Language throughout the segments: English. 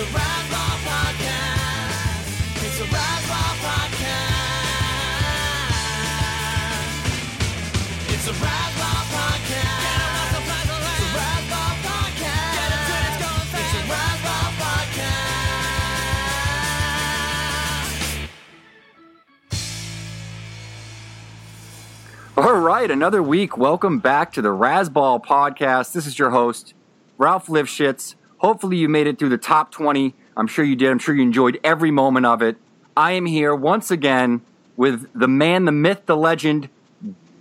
A podcast. It's a Razzball podcast. It's a podcast. It's a podcast. It's a podcast. All right, another week. Welcome back to the Razzball podcast. This is your host, Ralph Lifshitz. Hopefully, you made it through the top 20. I'm sure you did. I'm sure you enjoyed every moment of it. I am here once again with the man, the myth, the legend,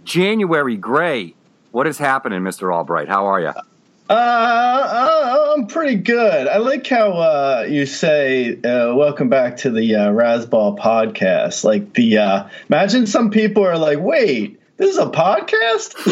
January Grey. What is happening, Mr. Albright? How are you? Uh, uh, I'm pretty good. I like how uh, you say, uh, "Welcome back to the uh, Razzball podcast." Like the uh, imagine some people are like, "Wait, this is a podcast."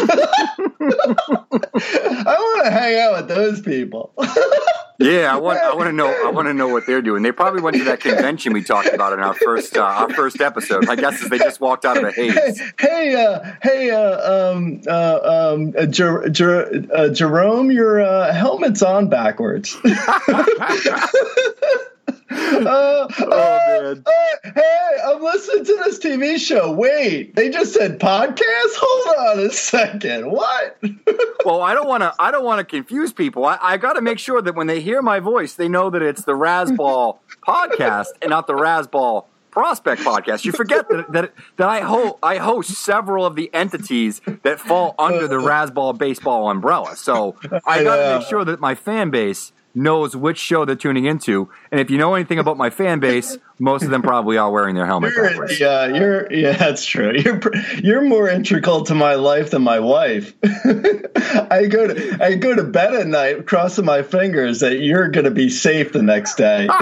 I want to hang out with those people. Yeah, I want. I want to know. I want to know what they're doing. They probably went to that convention we talked about in our first uh, our first episode. My guess is they just walked out of a hey, haze. hey, uh, hey, uh, um, uh, um, uh, Jer- Jer- uh, Jerome, your uh, helmet's on backwards. Uh, Oh, man. uh, hey, I'm listening to this TV show. Wait, they just said podcast. Hold on a second. What? Well, I don't want to. I don't want to confuse people. I, I got to make sure that when they hear my voice, they know that it's the Razzball podcast and not the Razzball Prospect podcast. You forget that that, that I host I host several of the entities that fall under the Razzball baseball umbrella. So I got to Yeah. make sure that my fan base knows which show they're tuning into. And if you know anything about my fan base, most of them probably are wearing their helmet You're, yeah, uh, you're. Yeah, that's true. You're you're more integral to my life than my wife. I go to I go to bed at night crossing my fingers that you're going to be safe the next day.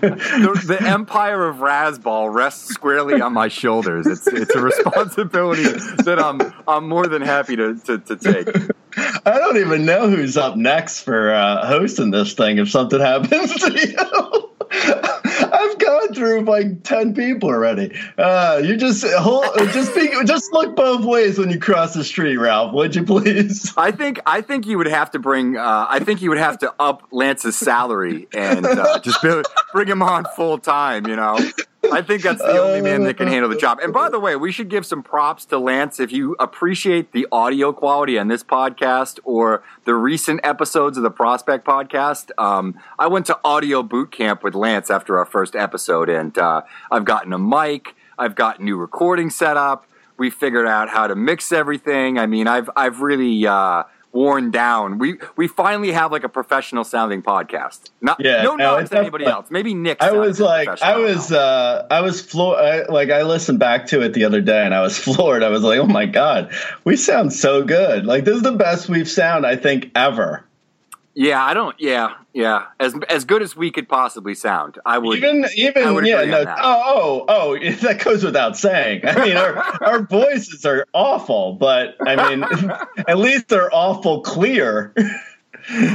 the, the empire of Razzball rests squarely on my shoulders. It's it's a responsibility that I'm I'm more than happy to to, to take. I don't even know who's up next for uh, hosting this thing if something happens to you. I've gone through like ten people already. Uh, you just hold, just just look both ways when you cross the street, Ralph. Would you please? I think I think you would have to bring. Uh, I think you would have to up Lance's salary and uh, just bring him on full time. You know. I think that's the only man that can handle the job. And by the way, we should give some props to Lance if you appreciate the audio quality on this podcast or the recent episodes of the Prospect podcast. Um, I went to audio boot camp with Lance after our first episode, and uh, I've gotten a mic, I've got new recording set up. We figured out how to mix everything. I mean, I've I've really uh, worn down. We we finally have like a professional sounding podcast. Not Yeah, no no, it's anybody else. Maybe Nick. I was like, I was, now. uh, I was floored. I, like, I listened back to it the other day, and I was floored. I was like, oh my god, we sound so good. Like this is the best we've sound I think ever. Yeah, I don't. Yeah, yeah. As as good as we could possibly sound, I would. Even, even, would yeah, no, oh, oh, oh, that goes without saying. I mean, our our voices are awful, but I mean, at least they're awful clear.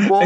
Well-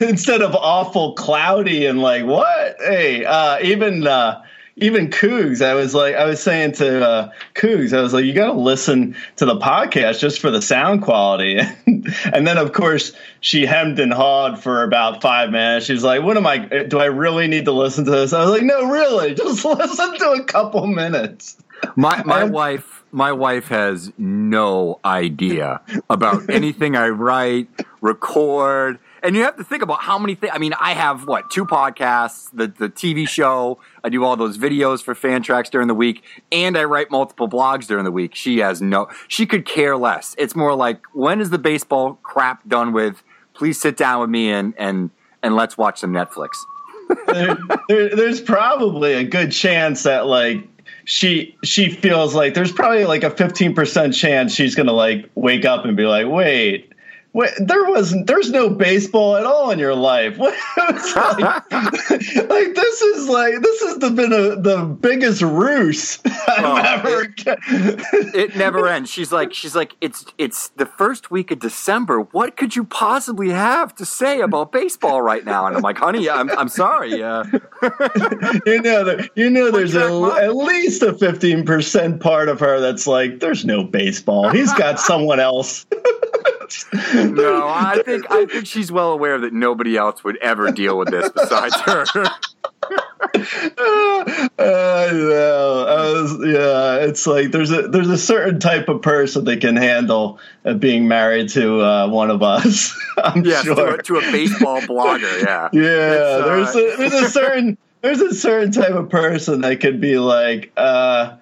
Instead of awful cloudy and like what? Hey, uh, even uh, even Cougs, I was like, I was saying to uh, Cougs, I was like, you got to listen to the podcast just for the sound quality. and then, of course, she hemmed and hawed for about five minutes. She's like, what am I, do I really need to listen to this? I was like, no, really, just listen to a couple minutes. My my wife my wife has no idea about anything I write, record, and you have to think about how many things. I mean, I have what two podcasts, the the TV show. I do all those videos for fan tracks during the week, and I write multiple blogs during the week. She has no. She could care less. It's more like when is the baseball crap done with? Please sit down with me and and and let's watch some Netflix. there, there, there's probably a good chance that like she she feels like there's probably like a 15% chance she's gonna like wake up and be like wait Wait, there was there's no baseball at all in your life. Like, like, this is like this has been a, the biggest ruse I've Oh, ever. it never ends. She's like, she's like, it's it's the first week of December. What could you possibly have to say about baseball right now? And I'm like, honey, I'm I'm sorry. Uh, you know, you know, there's a, at least a 15 percent part of her that's like, there's no baseball. He's got someone else. no, I think I think she's well aware that nobody else would ever deal with this besides her. Know. Was, yeah, it's like there's a there's a certain type of person that can handle uh, being married to uh, one of us. I'm yes, sure. to, a, to a baseball blogger. Yeah, yeah, uh, there's a there's a certain there's a certain type of person that could be like, uh,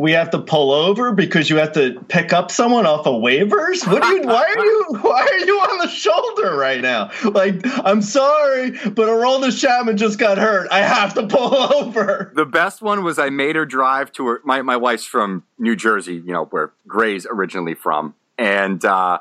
we have to pull over because you have to pick up someone off of waivers. What are you? Why are you? Why are you on the shoulder right now? Like, I'm sorry, but Aroldis Chapman just got hurt. I have to pull over. The best one was I made her drive to her. My, my wife's from New Jersey, you know, where Grey's originally from. And uh,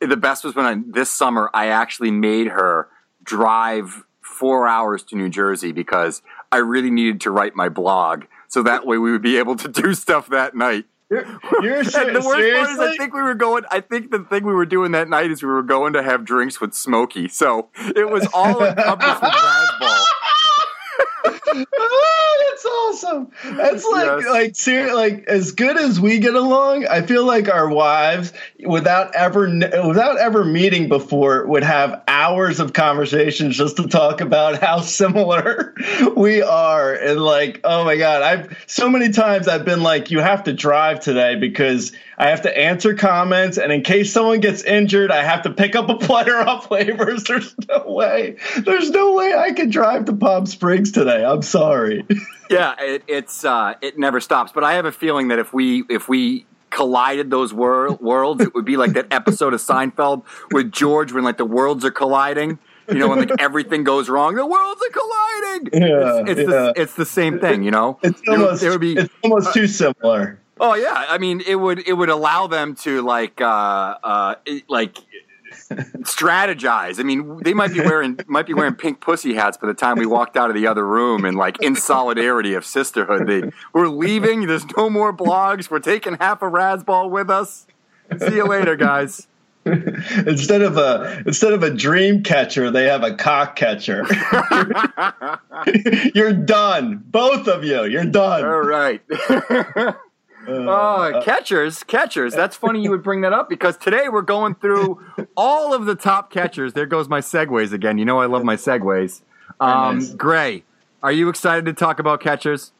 the best was when I, this summer I actually made her drive four hours to New Jersey because I really needed to write my blog. So that way we would be able to do stuff that night. You're, you're ser- the worst part is, I think we were going. I think the thing we were doing that night is we were going to have drinks with Smokey. So it was all encompassed with Razzball. oh, that's awesome. That's like Yes. like ser- like as good as we get along. I feel like our wives, without ever without ever meeting before, would have hours of conversations just to talk about how similar we are. And like, oh my god, I've so many times I've been like, you have to drive today because I have to answer comments, and in case someone gets injured, I have to pick up a player off waivers. There's no way. There's no way I can drive to Palm Springs today. I'm sorry. Yeah, it, it's uh, it never stops. But I have a feeling that if we if we collided those wor- worlds, it would be like that episode of Seinfeld with George when like the worlds are colliding. You know, when like everything goes wrong, the worlds are colliding. Yeah, it's, it's, yeah. the, it's the same thing. You know, It's almost it would be it's almost too similar. Oh yeah, I mean it would it would allow them to like uh uh like strategize. I mean they might be wearing might be wearing pink pussy hats by the time we walked out of the other room and like in solidarity of sisterhood. They we're leaving. There's no more blogs. We're taking half a Razzball with us. See you later, guys. Instead of a instead of a dream catcher, they have a cock catcher. You're done, both of you. You're done. All right. Oh, catchers, catchers. That's funny you would bring that up because today we're going through all of the top catchers. There goes my segues again. You know I love my segues. Um, nice. Grey, are you excited to talk about catchers?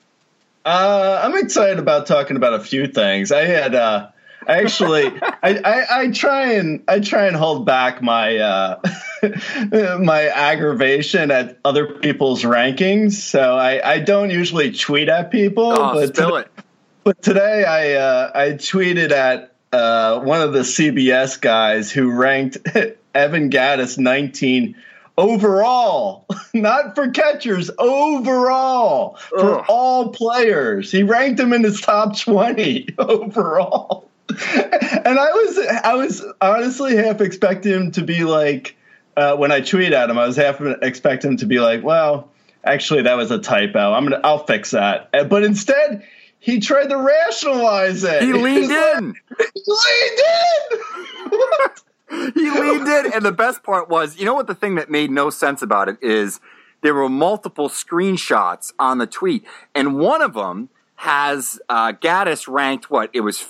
Uh, I'm excited about talking about a few things. I had uh, I actually I, I, I try and I try and hold back my uh, my aggravation at other people's rankings. So I, I don't usually tweet at people. Oh, but spill today- it. But today I uh, I tweeted at uh, one of the CBS guys who ranked Evan Gattis 19 overall, not for catchers, overall for Ugh. all players. He ranked him in his top 20 overall. And I was I was honestly half expecting him to be like uh, when I tweet at him, I was half expecting him to be like, well, actually that was a typo. I'm gonna I'll fix that. Uh, But instead, he tried to rationalize it. He leaned like- in. He leaned in. He leaned in, and the best part was, you know what? The thing that made no sense about it is there were multiple screenshots on the tweet, and one of them has uh, Gattis ranked what it was f-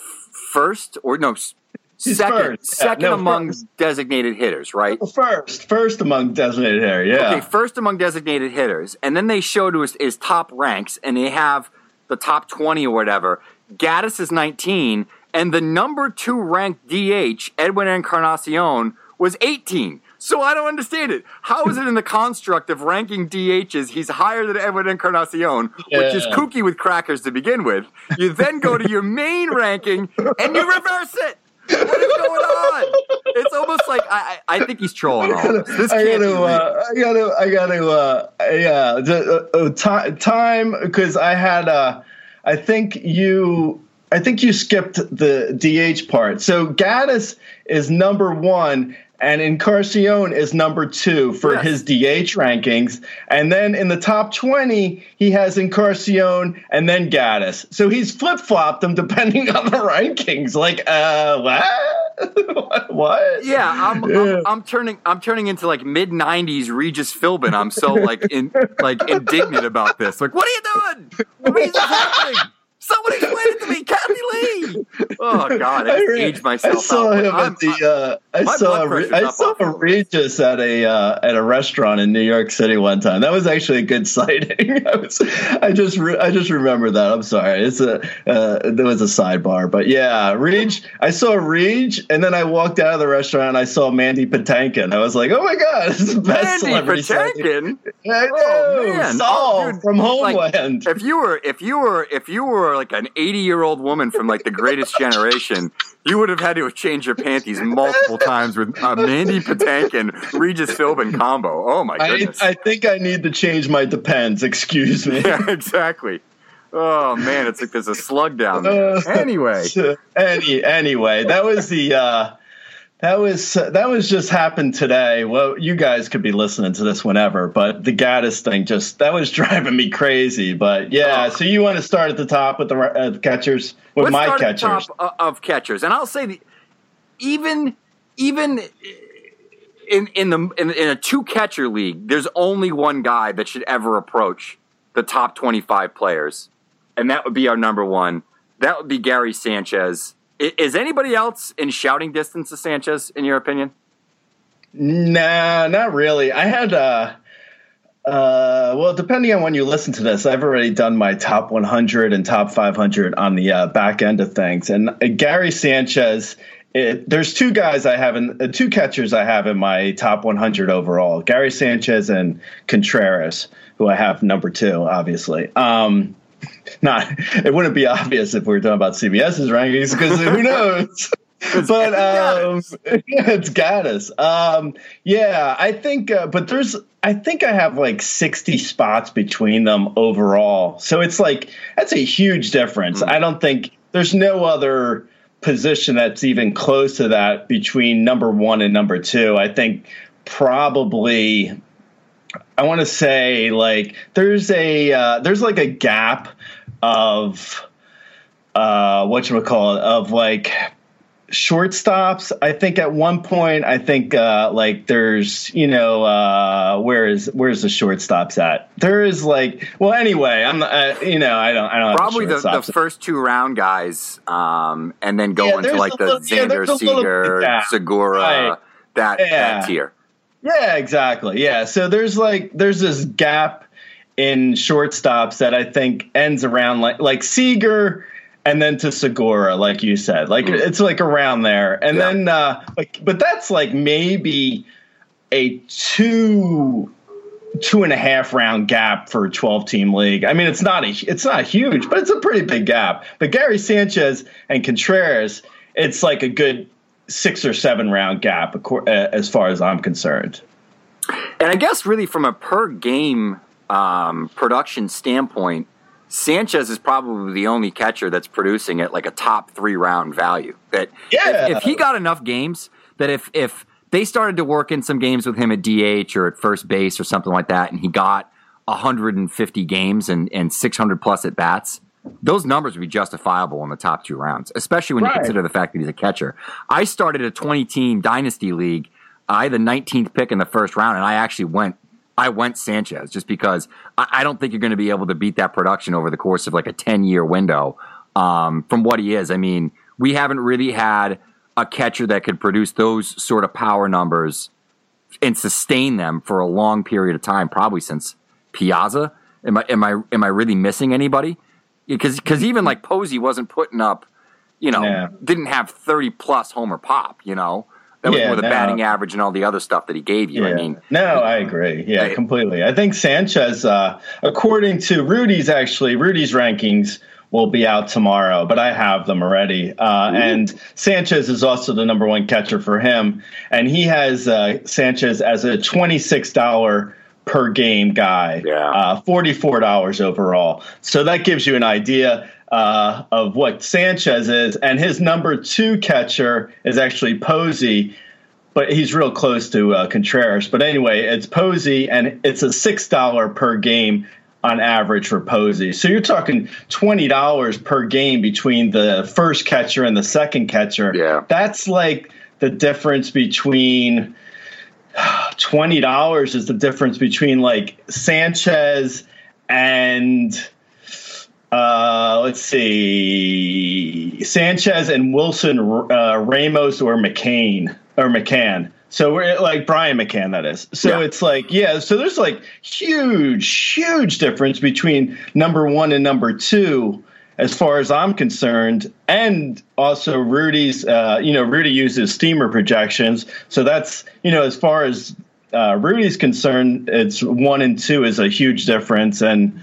first or no He's second first. Yeah, second no, among first. designated hitters, right? First, first among designated hair. Yeah. Okay, first among designated hitters, and then they showed his, his top ranks, and they have the top twenty or whatever. Gattis is nineteen, and the number two ranked DH Edwin Encarnacion was eighteen. So I don't understand it. How is it in the construct of ranking DHs? He's higher than Edwin Encarnacion, which is kooky with crackers to begin with. You then go to your main ranking and you reverse it. What is going on? It's almost like I, I I think he's trolling all this. This I gotta, uh, I gotta, I gotta, uh, yeah, the, uh, uh, ti- time because I had, uh, I think you, I think you skipped the DH part. So Gattis is number one, and Encarnacion is number two for Yes. his DH rankings, and then in the top twenty he has Encarnacion and then Gattis. So he's flip flopped them depending on the rankings. Like, uh, what? what? Yeah, I'm, Yeah. I'm I'm turning I'm turning into like mid '90s Regis Philbin. I'm so like in like indignant about this. Like, what are you doing? What is this happening? Someone explain it to me, Kathie Lee. Oh God, I just re- aged myself I saw out. him I'm- at the. Uh, I saw. Re- I saw a. Regis at a uh, at a restaurant in New York City one time. That was actually a good sighting. I was. I just. Re- I just remember that. I'm sorry. It's a. Uh, there was a sidebar, but yeah, Reg. I saw Reg, and then I walked out of the restaurant and I saw Mandy Patinkin. I was like, oh my god, this is the best Mandy celebrity sighting. Patinkin. I know. Oh, man. Saul Oh, dude. from Like, Homeland. If you were if you were if you were like an 80 year old woman from like the Greatest Generation, you would have had to change your panties multiple times with uh, Mandy Patinkin Regis Philbin combo. Oh my I, goodness. I think I need to change my depends. Excuse me. yeah, exactly. Oh man, it's like there's a slug down there. Uh, Anyway, Any anyway, that was the uh, that was that was just happened today. Well, you guys could be listening to this whenever, but the Gattis thing just that was driving me crazy. But yeah, Oh. so you want to start at the top with the uh, catchers with let's my start catchers? at the top of catchers, and I'll say the, even even in in the in, in a two catcher league, there's only one guy that should ever approach the top 25 players, and that would be our number one. That would be Gary Sanchez. Is anybody else in shouting distance of Sanchez, in your opinion? Nah, not really. I had uh uh well, depending on when you listen to this, I've already done my top 100 and top 500 on the uh, back end of things. And uh, Gary Sanchez, it, there's two guys I have in uh, two catchers I have in my top 100 overall. Gary Sanchez and Contreras, who I have number 2, obviously. Um not it wouldn't be obvious if we were talking about CBS's rankings because who knows but um, it's Gattis. Um, yeah, I think, uh, but there's, I think I have like 60 spots between them overall. So it's like that's a huge difference. I don't think there's no other position that's even close to that between number one and number two. I think probably. I want to say like there's a uh, there's like a gap of uh what you would call it of like shortstops. I think at one point, I think uh, like there's you know uh, where is where's the shortstops at? There is like well anyway, I'm uh, you know I don't I don't have Probably the, the first two round guys, um, and then go Yeah, into like the little- Xander, little Seager. Segura, Right. that Yeah. that tier. Yeah, exactly. Yeah. So there's like there's this gap in shortstops that I think ends around like like Seager and then to Segura, like you said. Like it's like around there. And Yeah. then uh like but that's like maybe a two two and a half round gap for a 12 team league. I mean, it's not a, it's not huge, but it's a pretty big gap. But Gary Sanchez and Contreras, it's like a good six or seven round gap uh, as far as I'm concerned. And I guess really from a per game um, production standpoint, Sanchez is probably the only catcher that's producing at like a top three round value. That Yeah. if, if he got enough games, that if if they started to work in some games with him at DH or at first base or something like that, and he got 150 games and, and 600 plus at bats, those numbers would be justifiable in the top two rounds, especially when Right. you consider the fact that he's a catcher. I started a 20 team dynasty league. I had the 19th pick in the first round, and I actually went I went Sanchez just because I, I don't think you're going to be able to beat that production over the course of like a 10 year window um, from what he is. I mean, we haven't really had a catcher that could produce those sort of power numbers and sustain them for a long period of time, probably since Piazza. Am I am I am I really missing anybody? Because because even like Posey wasn't putting up, you know, Yeah. didn't have thirty plus homer pop. You know, that was Yeah, more the no. batting average and all the other stuff that he gave you. I mean, no, I agree. Yeah, I- completely. I think Sanchez, uh, according to Rudy's, actually Rudy's rankings will be out tomorrow, but I have them already. Uh, and Sanchez is also the number one catcher for him, and he has uh, Sanchez as a twenty six dollar per game guy. Yeah. uh, forty four dollars overall. So that gives you an idea. Uh, of what Sanchez is, and his number two catcher is actually Posey, but he's real close to uh, Contreras. But anyway, it's Posey, and it's a six dollar per game on average for Posey. So you're talking twenty dollars per game between the first catcher and the second catcher. Yeah. that's like the difference between twenty dollars is the difference between like Sanchez and uh, let's see, Sanchez and Wilson, uh, Ramos or McCain or McCann. So we're like Brian McCann, that is. So Yeah. it's like, yeah. So there's like huge, huge difference between number one and number two, as far as I'm concerned. And also Rudy's, uh, you know, Rudy uses steamer projections. So that's, you know, as far as uh, Rudy's concerned, it's one and two is a huge difference. And,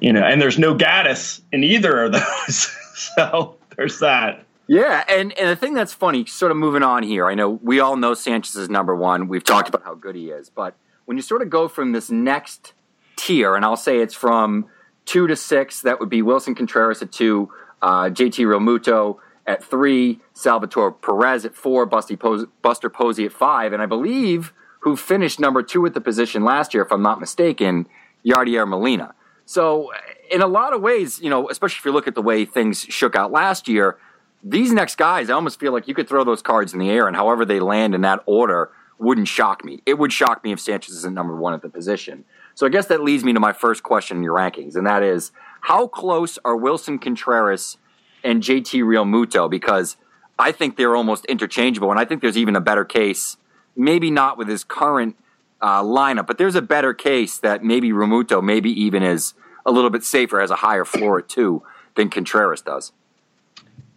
you know, and there's no Gattis in either of those. so there's that. Yeah, and, and the thing that's funny, sort of moving on here, I know we all know Sanchez is number one. We've talked about how good he is, but when you sort of go from this next tier, and I'll say it's from two to six, that would be Willson Contreras at two, uh, JT Realmuto at three, Salvatore Perez at four, Busty Pos- Buster Posey at five, and I believe who finished number two at the position last year, if I'm not mistaken, Yadier Molina. So, in a lot of ways, you know, especially if you look at the way things shook out last year, these next guys, I almost feel like you could throw those cards in the air, and however they land in that order wouldn't shock me. It would shock me if Sanchez isn't number one at the position. So I guess that leads me to my first question in your rankings, and that is how close are Willson Contreras and JT Realmuto? Because I think they're almost interchangeable, and I think there's even a better case, maybe not with his current uh, lineup, but there's a better case that maybe Remuto maybe even is a little bit safer, has a higher floor at two than Contreras does.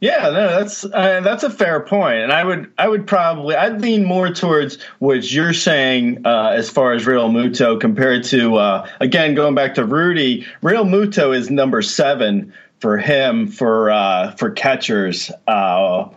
Yeah, no, that's uh, that's a fair point, and I would I would probably I'd lean more towards what you're saying uh, as far as Realmuto compared to uh, again going back to Rudy. Realmuto is number seven for him for uh, for catchers, uh,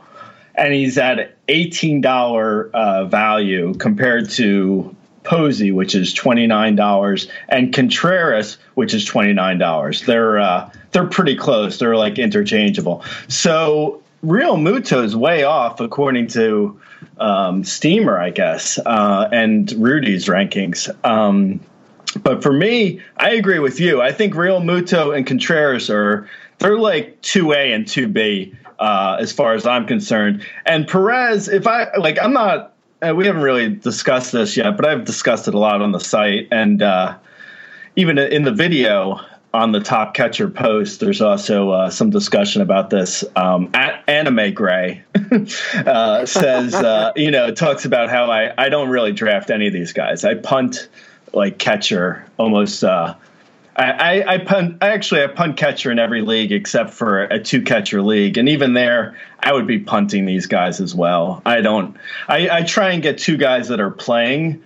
and he's at eighteen dollar uh, value compared to Posey, which is twenty nine dollars, and Contreras, which is twenty nine dollars. They're uh, they're pretty close. They're like interchangeable. So Realmuto is way off according to um, Steamer, I guess, uh, and Rudy's rankings. Um, but for me, I agree with you. I think Realmuto and Contreras are they're like two A and two B uh, as far as I'm concerned. And Perez, if I like, I'm not. Uh, we haven't really discussed this yet, but I've discussed it a lot on the site and uh, even in the video on the top catcher post. There's also uh, some discussion about this. Um, Anime Grey uh, says, uh, you know, talks about how I I don't really draft any of these guys. I punt like catcher almost. Uh, I, I, I punt. I actually I punt catcher in every league except for a two catcher league, and even there, I would be punting these guys as well. I don't. I, I try and get two guys that are playing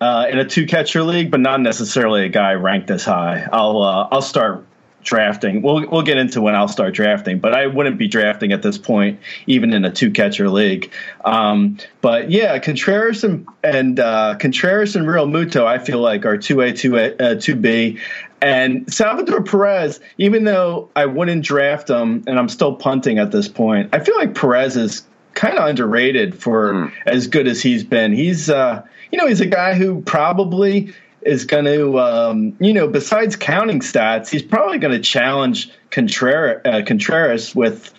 uh, in a two catcher league, but not necessarily a guy ranked as high. I'll uh, I'll start drafting. We'll we'll get into when I'll start drafting, but I wouldn't be drafting at this point, even in a two catcher league. Um, but yeah, Contreras and and uh, Contreras and Realmuto, I feel like are two A, two A, uh, two B. And Salvador Perez, even though I wouldn't draft him, and I'm still punting at this point, I feel like Perez is kind of underrated for as good as he's been. He's, uh, you know, he's a guy who probably is going to, um, you know, besides counting stats, he's probably going to challenge Contreras, uh, Contreras with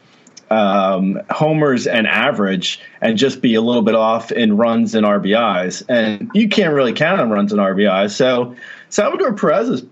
um, homers and average and just be a little bit off in runs and RBIs. And you can't really count on runs and RBIs. So Salvador Perez is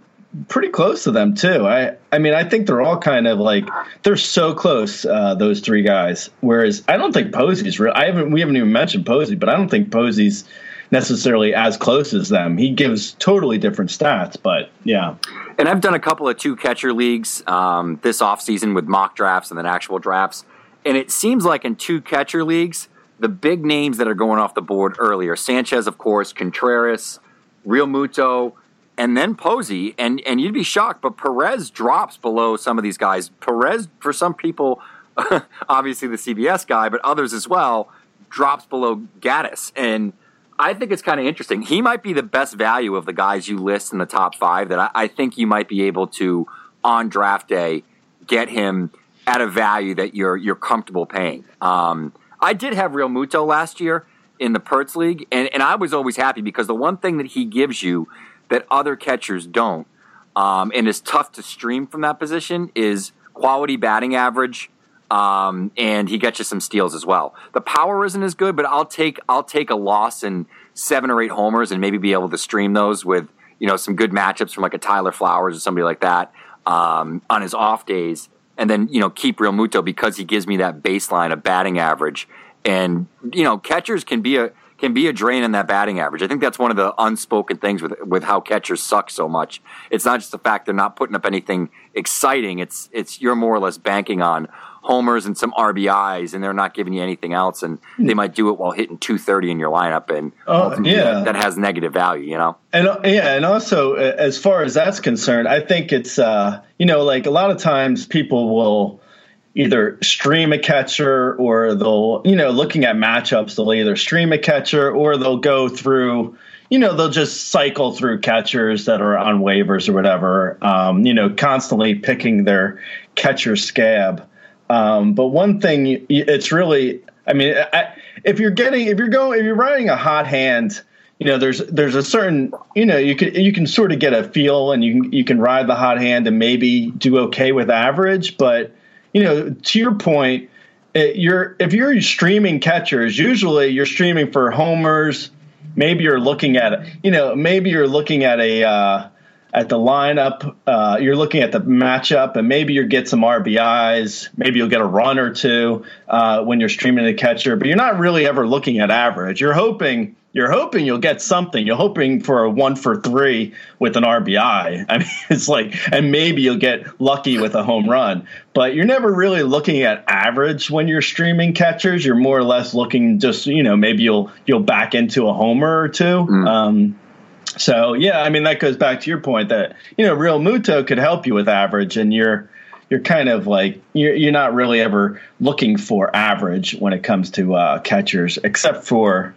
pretty close to them too. I I mean I think they're all kind of like they're so close uh, those three guys. Whereas I don't think Posey's real. I haven't we haven't even mentioned Posey, but I don't think Posey's necessarily as close as them. He gives totally different stats, but yeah. And I've done a couple of two catcher leagues um, this offseason with mock drafts and then actual drafts. And it seems like in two catcher leagues, the big names that are going off the board earlier Sanchez, of course, Contreras, Realmuto, and then Posey. And, and you'd be shocked, but Perez drops below some of these guys. Perez, for some people, obviously the CBS guy, but others as well, drops below Gattis. And I think it's kind of interesting. He might be the best value of the guys you list in the top five that I, I think you might be able to, on draft day, get him at a value that you're you're comfortable paying. Um, I did have Realmuto last year in the Perts League, and, and I was always happy because the one thing that he gives you that other catchers don't, um, and is tough to stream from that position, is quality batting average, um, and he gets you some steals as well. The power isn't as good, but I'll take I'll take a loss in seven or eight homers and maybe be able to stream those with you know some good matchups from like a Tyler Flowers or somebody like that um, on his off days and then you know keep Realmuto because he gives me that baseline of batting average. And you know catchers can be a can be a drain in that batting average. I think that's one of the unspoken things with with how catchers suck so much. It's not just the fact they're not putting up anything exciting. It's it's you're more or less banking on homers and some RBIs, and they're not giving you anything else. And they might do it while hitting 230 in your lineup, and Oh, yeah. that, that has negative value. You know. And uh, yeah, and also uh, as far as that's concerned, I think it's uh, you know like a lot of times people will either stream a catcher or they'll you know looking at matchups they'll either stream a catcher or they'll go through you know they'll just cycle through catchers that are on waivers or whatever um, you know constantly picking their catcher scab. Um, but one thing it's really i mean I, if you're getting if you're going if you're riding a hot hand you know there's there's a certain you know you can you can sort of get a feel and you can you can ride the hot hand and maybe do okay with average but you know to your point it, you're if you're streaming catchers usually you're streaming for homers. Maybe you're looking at you know maybe you're looking at a uh, at the lineup uh, you're looking at the matchup and maybe you get some rbis maybe you'll get a run or two uh, when you're streaming a catcher but you're not really ever looking at average you're hoping you're hoping you'll get something. You're hoping for a one for three with an RBI. I mean, it's like, and maybe you'll get lucky with a home run, but you're never really looking at average when you're streaming catchers. You're more or less looking just, you know, maybe you'll you'll back into a homer or two. Um, so yeah, I mean that goes back to your point that you know Realmuto could help you with average, and you're you're kind of like you're you're not really ever looking for average when it comes to uh, catchers, except for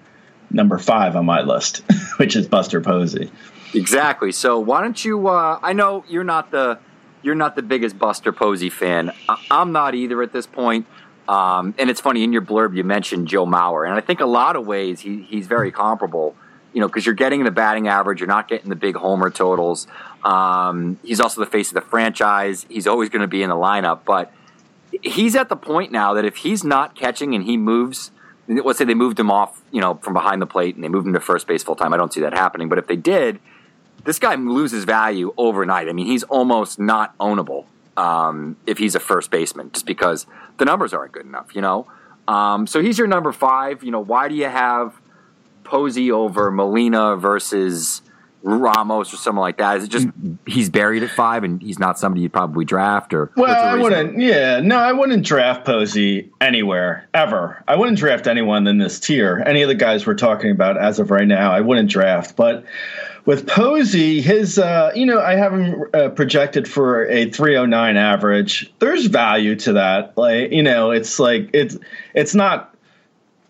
number five on my list, which is Buster Posey. Exactly. So why don't you? Uh, I know you're not the you're not the biggest Buster Posey fan. I, I'm not either at this point. Um, and it's funny in your blurb you mentioned Joe Mauer, and I think a lot of ways he, he's very comparable. You know, because you're getting the batting average, you're not getting the big homer totals. Um, he's also the face of the franchise. He's always going to be in the lineup, but he's at the point now that if he's not catching and he moves, let's say they moved him off, you know, from behind the plate and they moved him to first base full time. I don't see that happening, but if they did, this guy loses value overnight. I mean, he's almost not ownable um, if he's a first baseman, just because the numbers aren't good enough, you know. Um, so he's your number five. You know, why do you have Posey over Molina versus Ramos or something like that? Is it just he's buried at five and he's not somebody you'd probably draft or? Well, I wouldn't. Yeah, no, I wouldn't draft Posey anywhere ever. I wouldn't draft anyone in this tier. Any of the guys we're talking about as of right now, I wouldn't draft. But with Posey, his, uh, you know, I have him uh, projected for a 309 average. There's value to that. Like, you know, it's like it's it's not.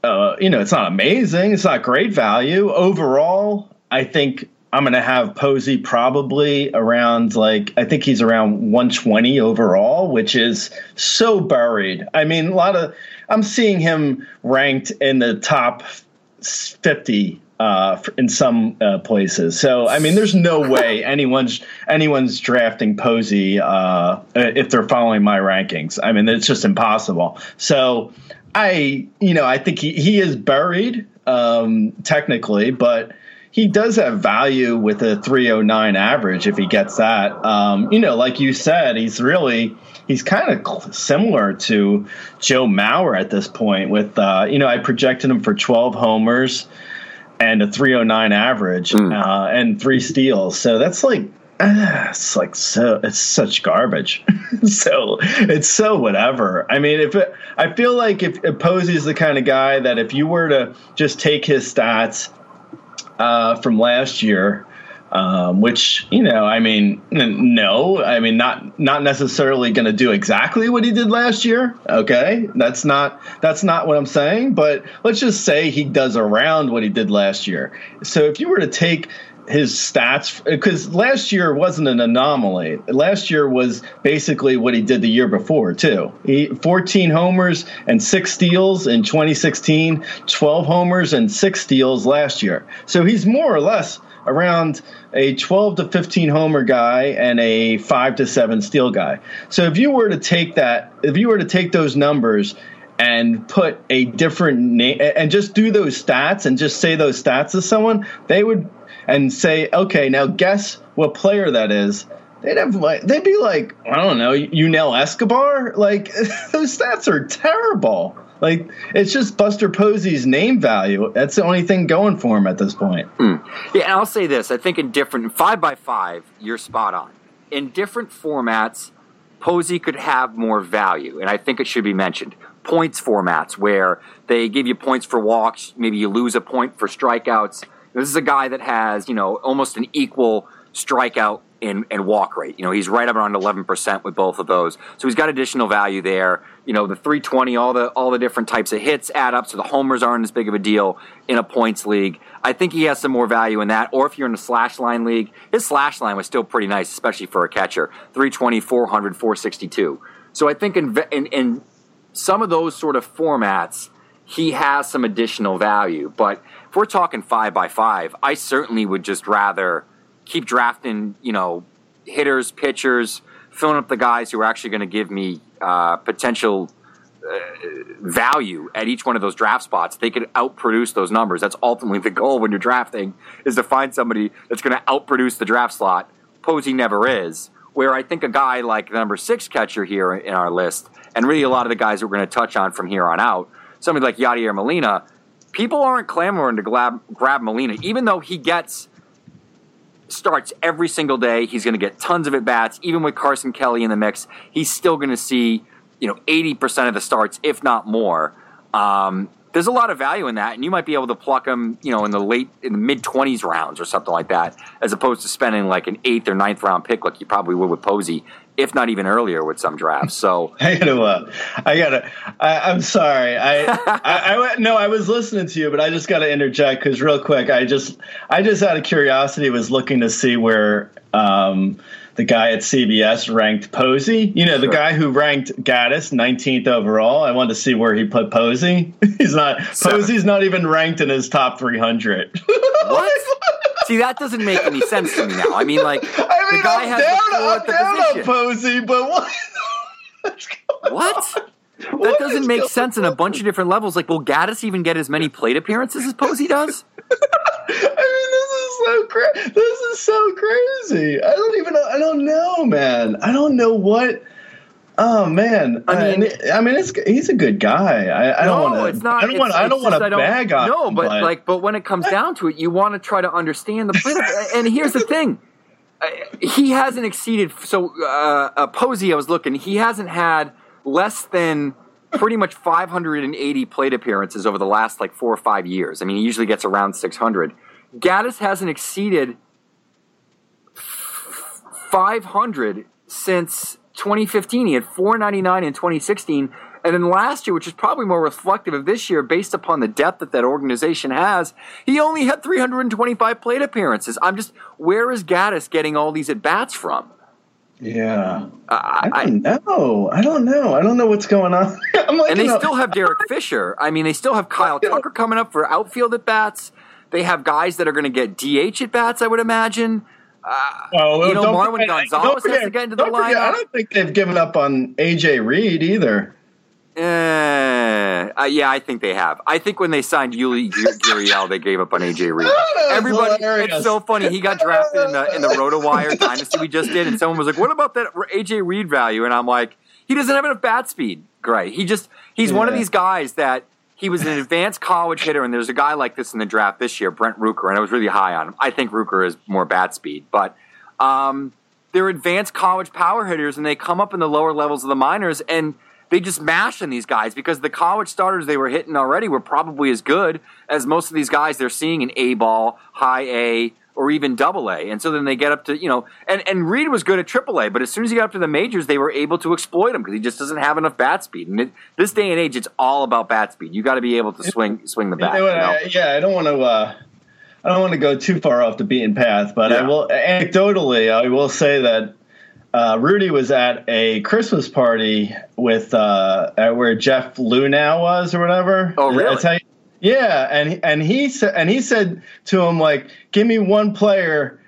Uh, you know, it's not amazing. It's not great value overall. I think I'm going to have Posey probably around like I think he's around 120 overall, which is so buried. I mean, a lot of I'm seeing him ranked in the top 50 uh, in some uh, places. So I mean, there's no way anyone's anyone's drafting Posey uh, if they're following my rankings. I mean, it's just impossible. So I, you know, I think he, he is buried um, technically, but he does have value with a 309 average if he gets that. Um, you know, like you said, he's really he's kind of similar to Joe Mauer at this point. With uh, you know, I projected him for 12 homers and a 309 average uh, and three steals. So that's like ah, it's like so it's such garbage. so it's so whatever. I mean, if it, I feel like if, if Posey's the kind of guy that if you were to just take his stats uh, from last year. Um, which you know, I mean, n- no, I mean, not not necessarily going to do exactly what he did last year. Okay, that's not that's not what I'm saying. But let's just say he does around what he did last year. So if you were to take his stats because last year wasn't an anomaly. Last year was basically what he did the year before too. He 14 homers and 6 steals in 2016, 12 homers and 6 steals last year. So he's more or less around a 12 to 15 homer guy and a 5 to 7 steal guy. So if you were to take that if you were to take those numbers and put a different name and just do those stats and just say those stats to someone, they would and say, okay, now guess what player that is. They'd have like they'd be like, I don't know, Yunel Escobar. Like those stats are terrible. Like it's just Buster Posey's name value. That's the only thing going for him at this point. Hmm. Yeah, and I'll say this: I think in different five by five, you're spot on. In different formats, Posey could have more value, and I think it should be mentioned. Points formats where they give you points for walks, maybe you lose a point for strikeouts. This is a guy that has, you know, almost an equal strikeout and, and walk rate. You know, he's right up around 11% with both of those. So he's got additional value there. You know, the 320, all the all the different types of hits add up, so the homers aren't as big of a deal in a points league. I think he has some more value in that. Or if you're in a slash line league, his slash line was still pretty nice, especially for a catcher. 320, 400, 462. So I think in, in, in some of those sort of formats, he has some additional value. But if we're talking five by five, I certainly would just rather keep drafting, you know, hitters, pitchers, filling up the guys who are actually going to give me uh, potential uh, value at each one of those draft spots. They could outproduce those numbers. That's ultimately the goal when you're drafting is to find somebody that's going to outproduce the draft slot. Posey never is. Where I think a guy like the number six catcher here in our list, and really a lot of the guys that we're going to touch on from here on out, somebody like Yadier Molina, people aren't clamoring to grab, grab Molina, even though he gets starts every single day. He's going to get tons of at bats, even with Carson Kelly in the mix. He's still going to see you know eighty percent of the starts, if not more. Um, there's a lot of value in that, and you might be able to pluck him, you know, in the late, in the mid twenties rounds or something like that, as opposed to spending like an eighth or ninth round pick like you probably would with Posey, if not even earlier with some drafts. So I gotta, uh, I gotta. I, I'm sorry. I, I, I, no, I was listening to you, but I just got to interject because real quick, I just, I just out of curiosity was looking to see where um, the guy at CBS ranked Posey. You know, the Sure. guy who ranked Gattis 19th overall. I wanted to see where he put Posey. He's not. Posey's not even ranked in his top 300. what? See, that doesn't make any sense to me now. I mean, like I mean, the guy I'm has down, the I'm the down on position. Posey, but what? What? on? That What doesn't make sense in a bunch of different levels. Like, will Gattis even get as many plate appearances as Posey does? I mean, this is so crazy. This is so crazy. I don't even. know. I don't know, man. I don't know what. Oh man. I mean- I mean, it's he's a good guy. I, I don't want to. it's not. I don't want. I don't want to bag on. No, him, but, like, but when it comes down to it, you want to try to understand the plate. and here's the thing: he hasn't exceeded. So uh, uh, Posey, I was looking. He hasn't had less than pretty much 580 plate appearances over the last like four or five years. I mean, he usually gets around 600. Gattis hasn't exceeded 500 since 2015. He had 499 in 2016. And then last year, which is probably more reflective of this year based upon the depth that that organization has, he only had 325 plate appearances. I'm just, where is Gattis getting all these at bats from? Yeah. I, I don't know. I don't know. I don't know what's going on. Like, and they still have Derek Fisher. I mean, they still have Kyle Tucker coming up for outfield at bats. They have guys that are going to get DH at bats. I would imagine. Oh, You know, Marwin forget- Gonzalez don't has to forget- get into the don't forget, I don't think they've given up on AJ Reed either. Eh, uh, yeah, I think they have. I think when they signed Yuli Gurriel, they gave up on AJ Reed. Everybody, hilarious. it's so funny. He got drafted in the in the RotoWire dynasty we just did, and someone was like, "What about that AJ Reed value?" And I'm like, "He doesn't have enough bat speed, Great. He just he's one of these guys that." He was an advanced college hitter, and there's a guy like this in the draft this year, Brent Rooker, and I was really high on him. I think Rooker is more bat speed, but um, they're advanced college power hitters and they come up in the lower levels of the minors and they just mash on these guys because the college starters they were hitting already were probably as good as most of these guys they're seeing in A ball, high A, or even double A. And so then they get up to, you know, and, and Reed was good at triple A, but as soon as he got up to the majors, they were able to exploit him because he just doesn't have enough bat speed. And it, this day and age, it's all about bat speed. You got to be able to swing swing the You bat. You know? I- yeah, I don't want to. Uh, I don't want to go too far off the beaten path, but I will. Anecdotally, I will say that uh, Rudy was at a Christmas party with uh, where Jeff Luhnow was, or whatever. Oh, really? You- yeah, and and he said and he said to him like, "Give me one player."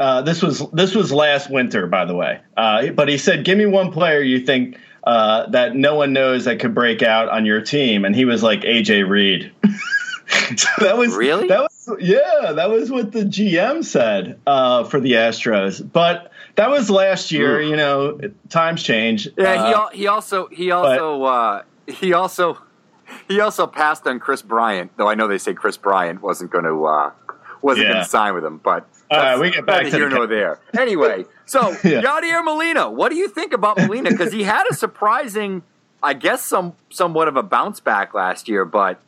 Uh, this was this was last winter, by the way. Uh, but he said, "Give me one player you think uh, that no one knows that could break out on your team," and he was like AJ Reed. so that was Really? that was yeah that was what the GM said uh, for the Astros. But that was last year. You know, times change. Yeah, he Uh, al- he also he also uh, he also he also passed on Kris Bryant, though I know they say Kris Bryant wasn't going to uh, wasn't Yeah. going to sign with him, but All right, we get back to here the- nor there. Anyway, so Yeah. Yadier Molina, what do you think about Molina? Because he had a surprising, I guess, some somewhat of a bounce back last year, but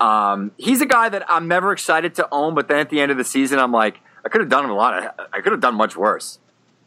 um, he's a guy that I'm never excited to own. But then at the end of the season, I'm like, I could have done him a lot. Of, I could have done much worse.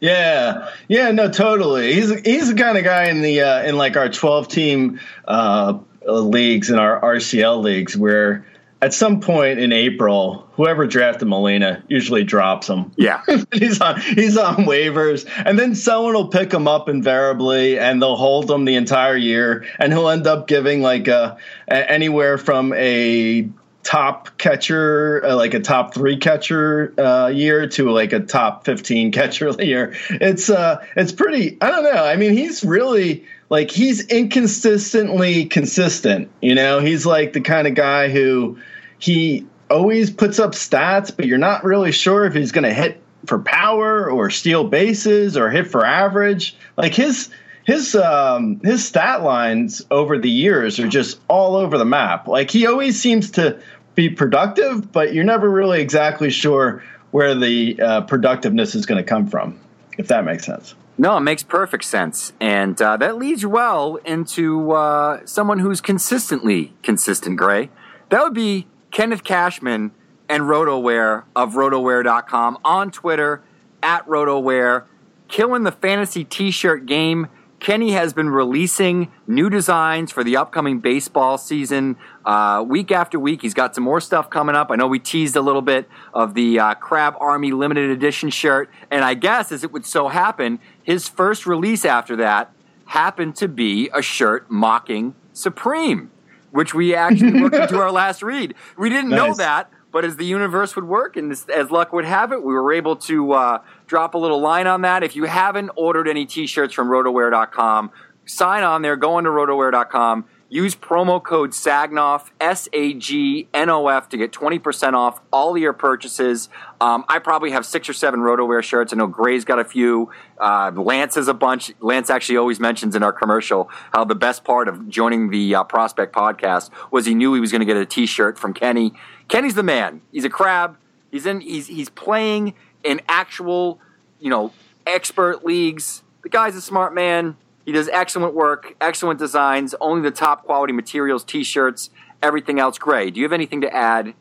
Yeah, yeah, no, totally. He's he's the kind of guy in the uh, in like our twelve team uh, leagues and our RCL leagues where at some point in April, whoever drafted Molina usually drops him. Yeah. he's on he's on waivers, and then someone will pick him up invariably, and they'll hold him the entire year, and he'll end up giving like a, a anywhere from a top catcher, uh, like a top three catcher uh, year to like a top fifteen catcher year. It's uh, it's pretty. I don't know. I mean, he's really like he's inconsistently consistent. You know, he's like the kind of guy who he always puts up stats, but you're not really sure if he's going to hit for power or steal bases or hit for average. Like his his um, his stat lines over the years are just all over the map. Like he always seems to be productive, but you're never really exactly sure where the uh, productiveness is going to come from. If that makes sense. No, it makes perfect sense. And uh, that leads well into uh, someone who's consistently consistent, Grey. That would be Kenneth Cashman and RotoWear of RotoWear.com on Twitter, at RotoWear, killing the fantasy t shirt game. Kenny has been releasing new designs for the upcoming baseball season uh, week after week. He's got some more stuff coming up. I know we teased a little bit of the uh, Crab Army limited edition shirt, and I guess as it would so happen, his first release after that happened to be a shirt mocking Supreme, which we actually looked into our last read. We didn't know that, but as the universe would work and as, as luck would have it, we were able to uh, drop a little line on that. If you haven't ordered any t-shirts from rotowear.com, sign on there, go into rotowear.com, use promo code SAGNOF, S-A-G-N-O-F to get 20% off all your purchases. Um, I probably have six or seven RotoWear shirts. I know Grey's got a few. Uh, Lance has a bunch. Lance actually always mentions in our commercial how the best part of joining the uh, Prospect podcast was he knew he was going to get a T-shirt from Kenny. Kenny's the man. He's a crab. He's in. He's he's playing in actual, you know, expert leagues. The guy's a smart man. He does excellent work, excellent designs, only the top quality materials, T-shirts, everything else. Grey, do you have anything to add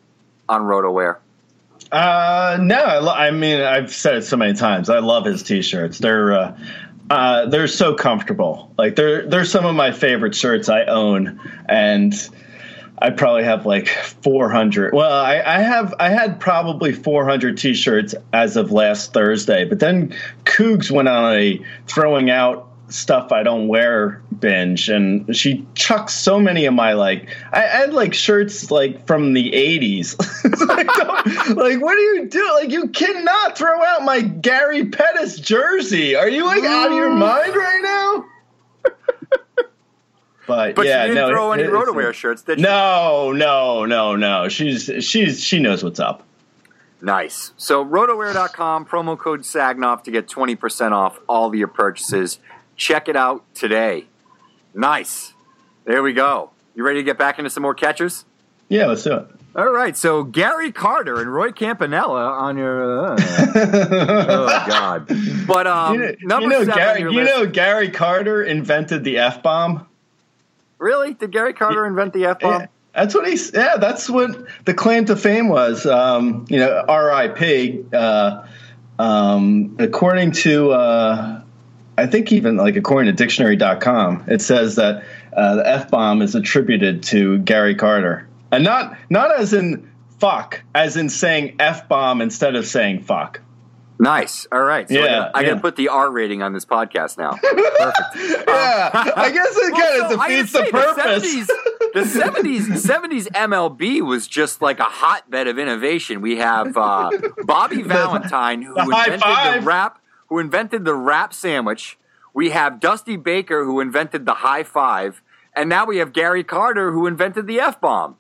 on RotoWear? Uh, no, I, lo- I mean I've said it so many times. I love his t-shirts. They're uh, uh, they're so comfortable. Like they're they're some of my favorite shirts I own, and I probably have like 400. Well, I, I have I had probably 400 t-shirts as of last Thursday, but then Cougs went on a throwing out stuff I don't wear binge, and she chucks so many of my like I, I had like shirts like from the '80s. like, like, what do you do? Like, you cannot throw out my Gary Pettis jersey. Are you like out of your mm. mind right now? But, But yeah, you didn't no, throw any RotoWear shirts, did you? No, no, no, no. She's she's she knows what's up. Nice. So rotowear.com, promo code SAGNOF to get 20% off all of your purchases. Check it out today. Nice. There we go. You ready to get back into some more catchers? Yeah, let's do it. All right. So Gary Carter and Roy Campanella on your. Uh, oh God. But um, you know, number you know seven. Gary, you list- know Gary Carter invented the f bomb. really? Did Gary Carter invent the f bomb? Yeah, that's what he's. Yeah, that's what the claim to fame was. Um, you know, R.I.P. Uh, um, according to, uh, I think even like according to Dictionary.com, it says that uh, the f bomb is attributed to Gary Carter, and not not as in fuck, as in saying f bomb instead of saying fuck. Nice. All right. So I Yeah, gotta, I yeah. gotta put the R rating on this podcast now. Perfect. Yeah, I guess it kind of so defeats the purpose. The seventies, the seventies, MLB was just like a hotbed of innovation. We have uh, Bobby Valentine, who the invented the rap, who invented the wrap sandwich. We have Dusty Baker, who invented the high five, and now we have Gary Carter, who invented the f bomb.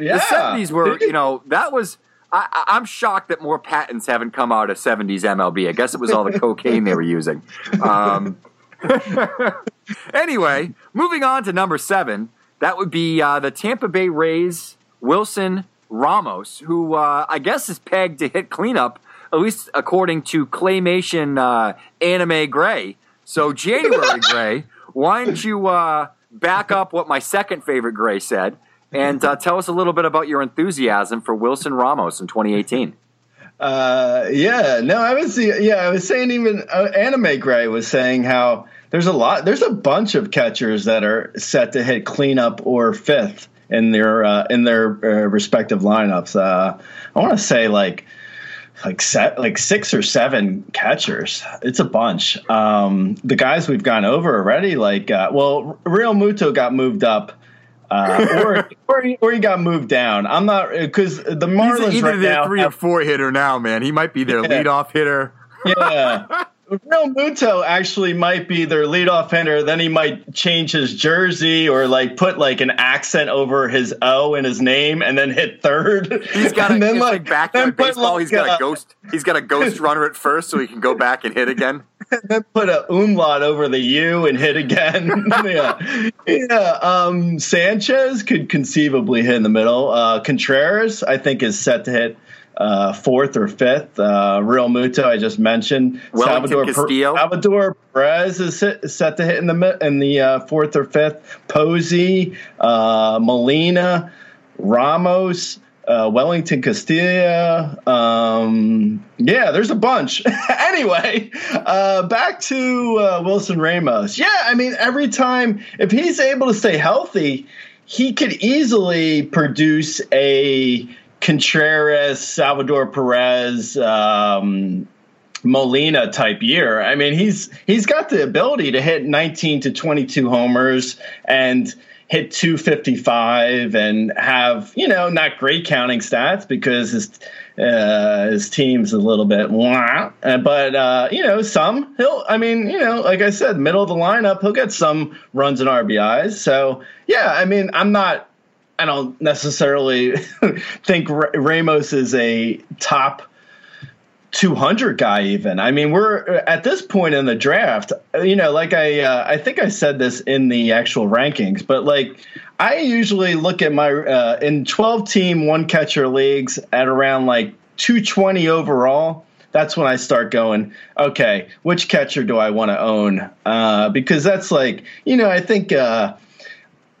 yeah. The seventies were, you know, that was. I, I'm shocked that more patents haven't come out of '70s MLB. I guess it was all the cocaine they were using. Um, anyway, moving on to number seven, that would be uh, the Tampa Bay Rays Wilson Ramos, who uh, I guess is pegged to hit cleanup, at least according to Claymation uh, Anime Grey. So January Grey, why don't you uh, back up what my second favorite Grey said? And uh, tell us a little bit about your enthusiasm for Wilson Ramos in 2018. Uh, yeah, no, I was yeah, I was saying even uh, Anime Grey was saying how there's a lot, there's a bunch of catchers that are set to hit cleanup or fifth in their uh, in their uh, respective lineups. Uh, I want to say like like set like six or seven catchers. It's a bunch. Um, the guys we've gone over already, like uh, well, Realmuto got moved up. Uh, or, or, he, or he got moved down. I'm not because the Marlins He's either right their now three or four hitter now, man. He might be their Yeah. leadoff hitter. yeah. Realmuto actually might be their leadoff hitter. Then he might change his jersey or like put like an accent over his O in his name and then hit third. He's got a And it's like, then backyard baseball. like, he's got uh, a ghost. He's got a ghost runner at first, so he can go back and hit again. then put a umlaut over the U and hit again. yeah, yeah. Um, Sanchez could conceivably hit in the middle. Uh, Contreras, I think, is set to hit uh, fourth or fifth. Uh, Realmuto, I just mentioned. Wellington Per- Castillo. Salvador Perez is set, set to hit in the in the uh, fourth or fifth. Posey, uh, Molina, Ramos. Uh, Wellington Castillo. Um, yeah, there's a bunch. anyway, uh, back to uh, Wilson Ramos. Yeah, I mean, every time, if he's able to stay healthy, he could easily produce a Contreras, Salvador Perez, um, Molina type year. I mean, he's he's got the ability to hit 19 to 22 homers and hit 255 and have you know not great counting stats because his uh, his team's a little bit uh, but uh, you know some he'll I mean you know like I said middle of the lineup he'll get some runs and RBIs so yeah I mean I'm not I don't necessarily think Ra- Ramos is a top 200 guy even. I mean we're at this point in the draft you know like i uh, i think i said this in the actual rankings but like i usually look at my uh, in 12 team one catcher leagues at around like 220 overall that's when i start going okay which catcher do i want to own? Uh, because that's like you know i think uh,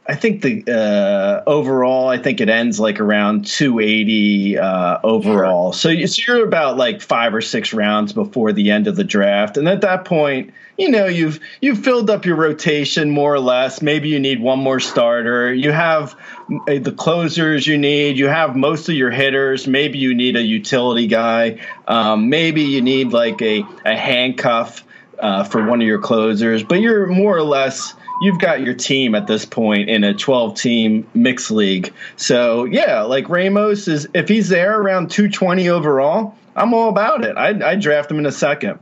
I think the uh, overall, I think it ends like around 280 uh, overall. So, you, so you're about like five or six rounds before the end of the draft, and at that point, you know you've you've filled up your rotation more or less. Maybe you need one more starter. You have uh, the closers you need. You have most of your hitters. Maybe you need a utility guy. Um, maybe you need like a a handcuff uh, for one of your closers, but you're more or less you've got your team at this point in a 12 team mixed league. So yeah, like Ramos is if he's there around 220 overall, I'm all about it. I'd, I'd draft him in a second.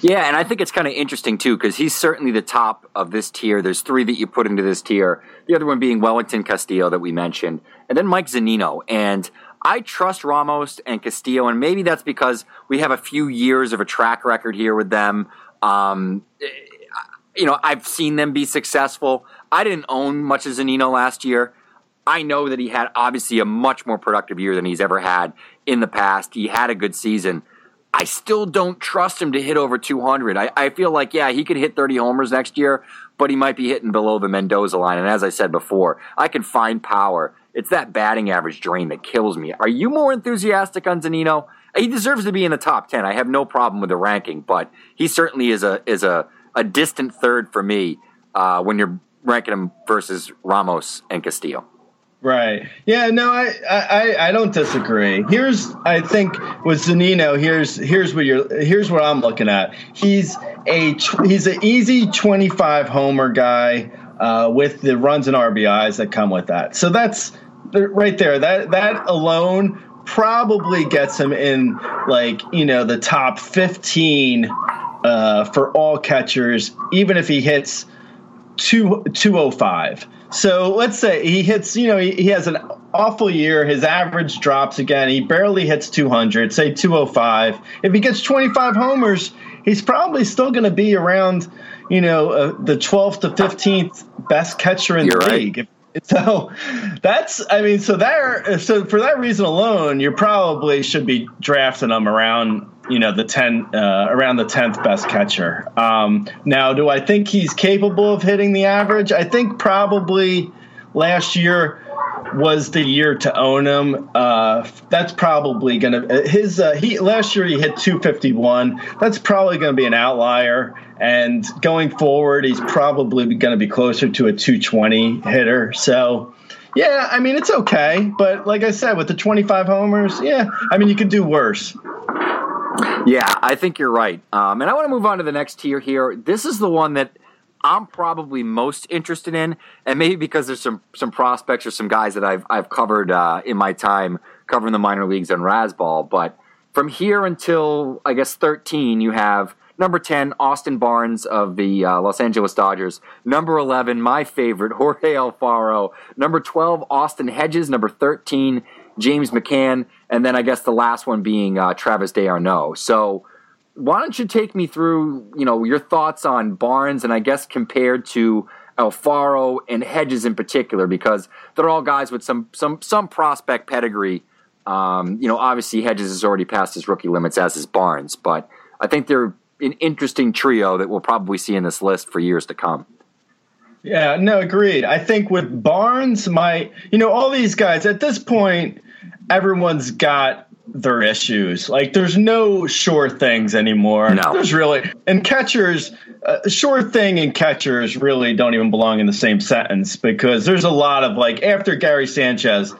Yeah, and I think it's kind of interesting too because he's certainly the top of this tier. There's three that you put into this tier. The other one being Wellington Castillo that we mentioned, and then Mike Zunino. And I trust Ramos and Castillo, and maybe that's because we have a few years of a track record here with them. Um, you know, I've seen them be successful. I didn't own much of Zunino last year. I know that he had obviously a much more productive year than he's ever had in the past. He had a good season. I still don't trust him to hit over 200. I, I feel like, yeah, he could hit 30 homers next year, but he might be hitting below the Mendoza line. And as I said before, I can find power. It's that batting average drain that kills me. Are you more enthusiastic on Zunino? He deserves to be in the top 10. I have no problem with the ranking, but he certainly is a is a a distant third for me uh, when you're ranking him versus Ramos and Castillo. Right. Yeah. No, I, I, I don't disagree. Here's, I think, with Zunino. Here's, here's what you're. Here's what I'm looking at. He's a, he's an easy 25 homer guy uh, with the runs and RBIs that come with that. So that's right there. That that alone probably gets him in like you know the top 15 uh, for all catchers, even if he hits two, 205. So let's say he hits, you know, he, he has an awful year. His average drops again. He barely hits 200, say 205. If he gets 25 homers, he's probably still going to be around, you know, uh, the 12th to 15th best catcher in You're the right. league. So that's, I mean, so there, so for that reason alone, you probably should be drafting him around, you know, the ten, uh, around the tenth best catcher. Um, now, do I think he's capable of hitting the average? I think probably last year was the year to own him. Uh, that's probably to his uh, he last year he hit 251. That's probably to be an outlier. And going forward, he's probably to be closer to a 220 hitter. So. Yeah, I mean it's okay, but like I said, with the 25 homers, yeah, I mean you could do worse. Yeah, I think you're right. Um, and I want to move on to the next tier here. This is the one that I'm probably most interested in, and maybe because there's some some prospects or some guys that I've I've covered uh, in my time covering the minor leagues on Razzball. But from here until I guess 13, you have number 10 Austin Barnes of the uh, Los Angeles Dodgers, number 11 my favorite Jorge Alfaro, number 12 Austin Hedges, number 13 James McCann, and then I guess the last one being uh, Travis D'Arnaud. So why don't you take me through, you know, your thoughts on Barnes and I guess compared to Alfaro and Hedges in particular, because they're all guys with some some some prospect pedigree. Um, you know, obviously Hedges has already passed his rookie limits, as is Barnes, but I think they're an interesting trio that we'll probably see in this list for years to come. Yeah, no, agreed. I think with Barnes, my, you know, all these guys at this point, everyone's got their issues. Like, there's no sure things anymore. No. There's really, and catchers, uh, sure thing and catchers really don't even belong in the same sentence because there's a lot of like, after Gary Sanchez,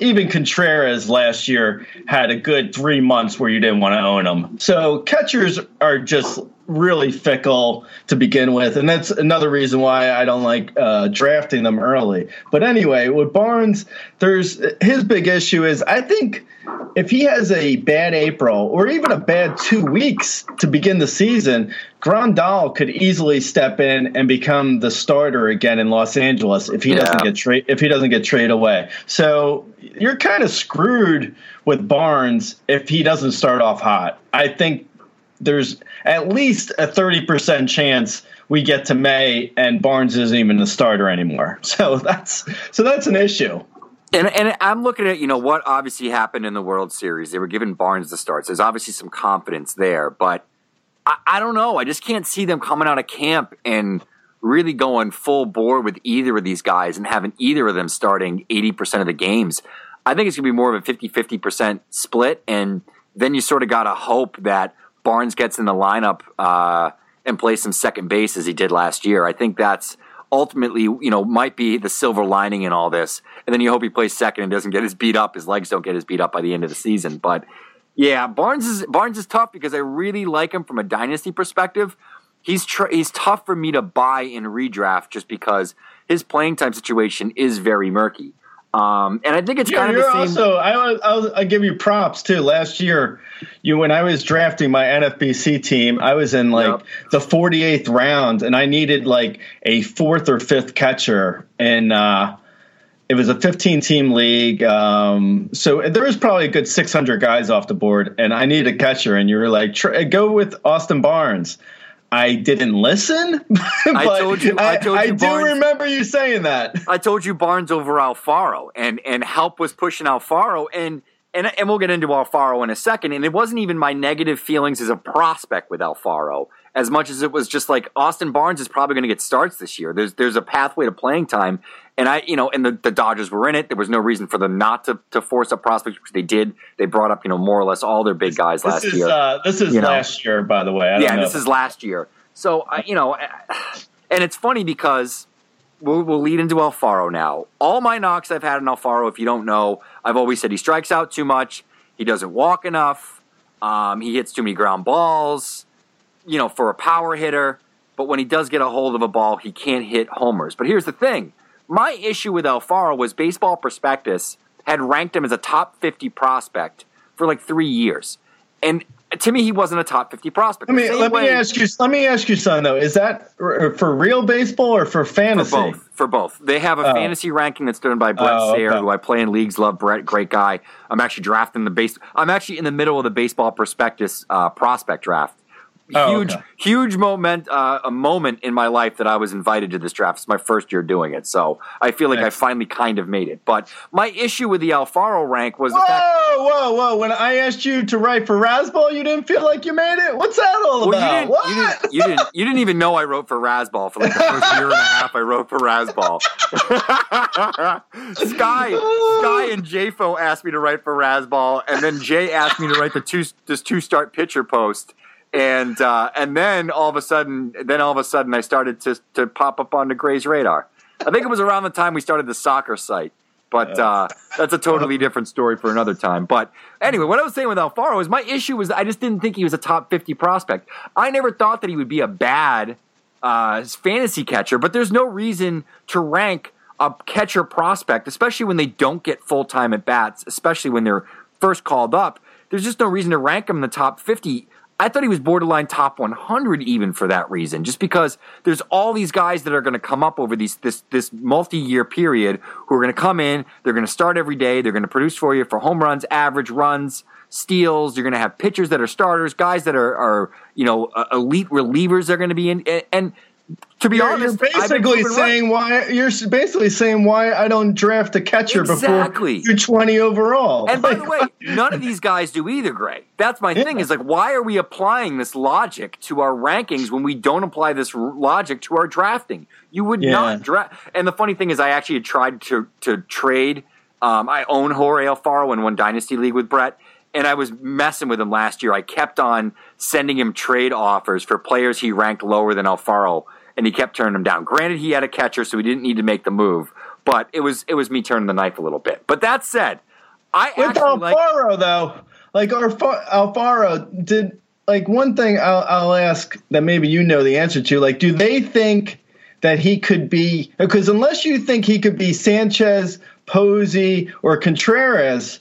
even Contreras last year had a good three months where you didn't want to own them. So catchers are just really fickle to begin with, and that's another reason why I don't like uh, drafting them early. But anyway, with Barnes, there's his big issue is I think if he has a bad April or even a bad two weeks to begin the season, Grandal could easily step in and become the starter again in Los Angeles if he doesn't get trade if he doesn't get traded away. So you're kind of screwed with Barnes if he doesn't start off hot. I think there's at least a 30% chance we get to May and Barnes isn't even the starter anymore. So that's so that's an issue. And and I'm looking at you know what obviously happened in the World Series. They were giving Barnes the starts. There's obviously some confidence there, but I, I don't know. I just can't see them coming out of camp and really going full bore with either of these guys and having either of them starting 80% of the games. I think it's going to be more of a 50 50% split. And then you sort of got to hope that Barnes gets in the lineup uh, and plays some second base as he did last year. I think that's ultimately, you know, might be the silver lining in all this. And then you hope he plays second and doesn't get his beat up. His legs don't get his beat up by the end of the season. But yeah, Barnes is Barnes is tough because I really like him from a dynasty perspective. he's tr- he's tough for me to buy in redraft just because his playing time situation is very murky. Um, and I think it's Yeah, kind of you're the same. also. I, was- I, was- I give you props too. Last year, you when I was drafting my NFBC team, I was in like Yep. the 48th round, and I needed like a fourth or fifth catcher, and uh, it was a 15 team league. Um, so there was probably a good 600 guys off the board, and I needed a catcher, and you were like, go with Austin Barnes. I didn't listen. I told you- I told you do Barnes- remember you saying that. I told you Barnes over Alfaro, and and help was pushing Alfaro, and and and we'll get into Alfaro in a second. And it wasn't even my negative feelings as a prospect with Alfaro, as much as it was just like Austin Barnes is probably going to get starts this year. There's there's a pathway to playing time, and I you know, and the, the Dodgers were in it. There was no reason for them not to to force up prospects, which they did. They brought up you know more or less all their big guys last is year. uh, this is you know. last year, by the way. I don't yeah, this is last year. So I, you know, and it's funny because we'll, we'll lead into Alfaro now. All my knocks I've had on Alfaro, if you don't know, I've always said he strikes out too much. He doesn't walk enough. Um, he hits too many ground balls. You know, for a power hitter. But when he does get a hold of a ball, he can't hit homers. But here's the thing: my issue with Alfaro was Baseball Prospectus had ranked him as a top 50 prospect for like three years, and to me, he wasn't a top 50 prospect. Let me let way- me ask you. Let me ask you something though. Is that for real baseball or for For fantasy? both. For both. They have a Oh. fantasy ranking that's done by Brett Oh, Sayre, okay. who I play in leagues. Love Brett, great guy. I'm actually drafting the base. I'm actually in the middle of the baseball prospectus uh, prospect draft. Oh, Huge, okay. huge moment, uh, a moment in my life that I was invited to this draft. It's my first year doing it, so I feel like I finally kind of made it. But my issue with the Alfaro rank was the fact. Whoa, whoa, whoa! When I asked you to write for Razzball, you didn't feel like you made it. What's that all Well, about? you didn't, what? you didn't, you didn't, you didn't even know I wrote for Razzball for like the first year and a half. I wrote for Razzball. Sky, Sky, and JFO asked me to write for Razzball, and then Jay asked me to write the two this two start pitcher post, and uh, and then all of a sudden, then all of a sudden, I started to to pop up onto Grey's radar. I think it was around the time we started the soccer site. But uh, that's a totally different story for another time. But anyway, what I was saying with Alfaro is my issue was I just didn't think he was a top 50 prospect. I never thought that he would be a bad uh, fantasy catcher, but there's no reason to rank a catcher prospect, especially when they don't get full time at bats, especially when they're first called up. There's just no reason to rank him in the top 50. I thought he was borderline top 100 even for that reason, just because there's all these guys that are going to come up over these this this multi-year period who are going to come in, they're going to start every day, they're going to produce for you for home runs, average runs, steals. You're going to have pitchers that are starters, guys that are are you know elite relievers. They're going to be in, and to be You're, honest, you're basically proven right. saying why you're basically saying why I don't draft a catcher Exactly. before you're 20 overall. And by the way, none of these guys do either, Grey. That's my thing. Is like, why are we applying this logic to our rankings when we don't apply this r- logic to our drafting? You would Yeah. not draft. And the funny thing is, I actually had tried to to trade. Um, I own Jorge Alfaro in one dynasty league with Brett, and I was messing with him last year. I kept on sending him trade offers for players he ranked lower than Alfaro, and he kept turning them down. Granted, he had a catcher, so he didn't need to make the move. But it was it was me turning the knife a little bit. But that said, I with actually like. Alfaro though, like Alfa- Alfaro did like one thing I'll, I'll ask that maybe you know the answer to. Like, do they think that he could be? Because unless you think he could be Sanchez, Posey, or Contreras,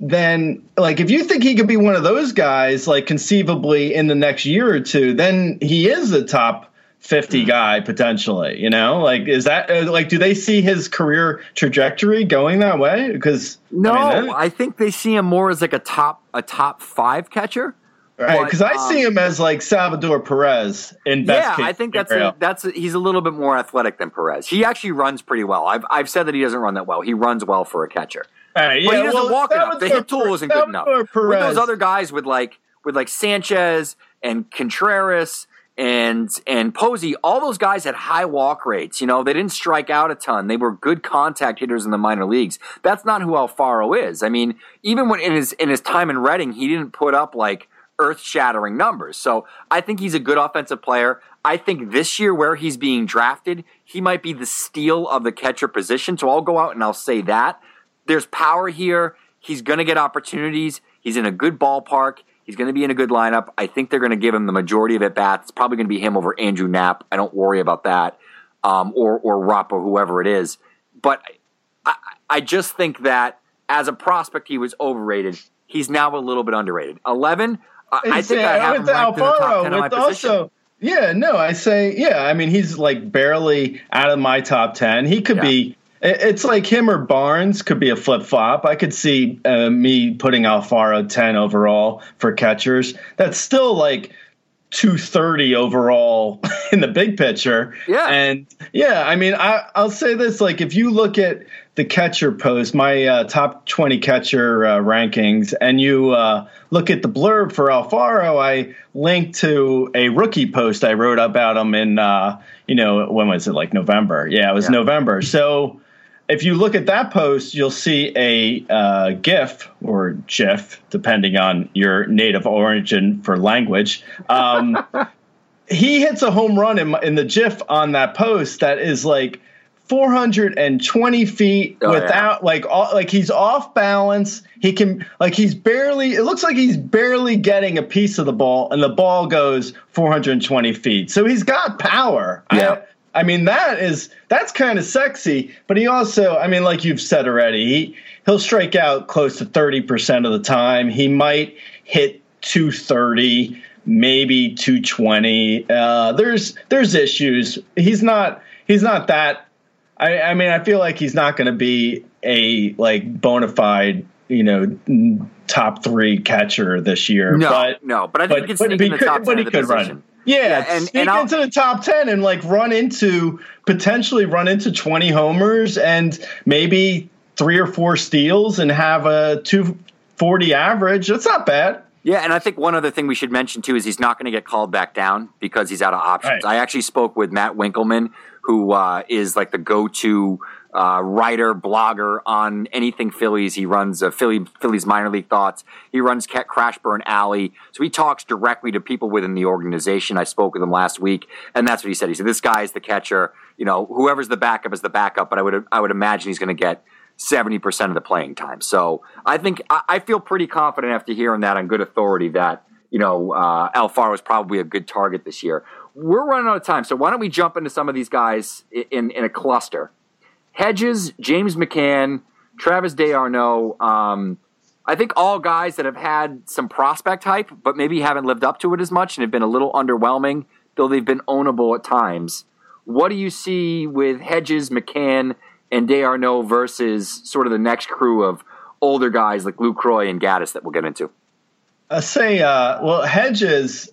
then like if you think he could be one of those guys, like conceivably in the next year or two, then he is the top. 50 guy potentially, you know, like is that uh, like do they see his career trajectory going that way? Because No, I I, mean, that- think they see him more as like a top a top five catcher. Right, because I um, see him as like Salvador Perez in best yeah, I think that's a, that's a, he's a little bit more athletic than Perez. He actually runs pretty well. I've I've said that he doesn't run that well. He runs well for a catcher, right, but yeah, he doesn't well, walk enough. The hit tool Per- isn't good enough. Salvador With those other guys with like with like Sanchez and Contreras and and Posey, all those guys had high walk rates. You know, they didn't strike out a ton. They were good contact hitters in the minor leagues. That's not who Alfaro is. I mean, even when in his in his time in Reading, he didn't put up like earth shattering numbers. So I think he's a good offensive player. I think this year where he's being drafted, he might be the steal of the catcher position. So I'll go out and I'll say that. There's power here. He's going to get opportunities. He's in a good ballpark. He's going to be in a good lineup. I think they're going to give him the majority of at bats. It's probably going to be him over Andrew Knapp. I don't worry about that, um, or or Rupp or whoever it is. But I, I just think that as a prospect, he was overrated. He's now a little bit underrated. Eleven. I, I think I have him with ranked the top ten of my position. also yeah, no, I say yeah. I mean, he's like barely out of my top ten. He could Yeah. be. It- It's like him or Barnes could be a flip flop. I could see uh, me putting Alfaro ten overall for catchers. That's still like. 230 overall in the big picture. Yeah. And yeah, I mean, I, I'll say this like, if you look at the catcher post, my uh, top 20 catcher uh, rankings, and you uh, look at the blurb for Alfaro, I linked to a rookie post I wrote about him in, uh, you know, when was it? Like November. Yeah, it was Yeah. November. So if you look at that post, you'll see a uh, GIF or GIF, depending on your native origin for language. Um, he hits a home run in, in the GIF on that post that is like 420 feet Oh, yeah. without like all, like he's off balance. He can like he's barely. It looks like he's barely getting a piece of the ball, and the ball goes 420 feet. So he's got power. Yeah. I, I mean that is that's kind of sexy, but he also, I mean, like you've said already, he he'll strike out close to 30 percent of the time. He might hit 230, maybe 220. Uh, there's there's issues. He's not he's not that. I, I mean, I feel like he's not going to be a like bona fide, you know, top three catcher this year. No, but no, but I think he can sneak he in the could- top but 10 he the could position. run. Yeah, Yeah, and- sneak and into the top ten and like run into potentially run into twenty homers and maybe three or four steals and have a two forty average. That's not bad. Yeah, and I think one other thing we should mention too is he's not going to get called back down because he's out of options. Right. I actually spoke with Matt Winkleman, who uh, is like the go-to uh, writer, blogger on anything Phillies. He runs uh, Philly Phillies minor league thoughts. He runs Crashburn Alley, so he talks directly to people within the organization. I spoke with him last week, and that's what he said. He said this guy is the catcher. You know, whoever's the backup is the backup, but I would I would imagine he's going to get. 70% of the playing time. So I think I, I feel pretty confident after hearing that on good authority that, you know, uh, Alfaro is probably a good target this year. We're running out of time. So why don't we jump into some of these guys in, in a cluster? Hedges, James McCann, Travis D'Arnaud, um, I think all guys that have had some prospect hype, but maybe haven't lived up to it as much and have been a little underwhelming, though they've been ownable at times. What do you see with Hedges, McCann, and D'Arnaud versus sort of the next crew of older guys like Lucroy and Gattis that we'll get into? I say, uh, well, Hedges.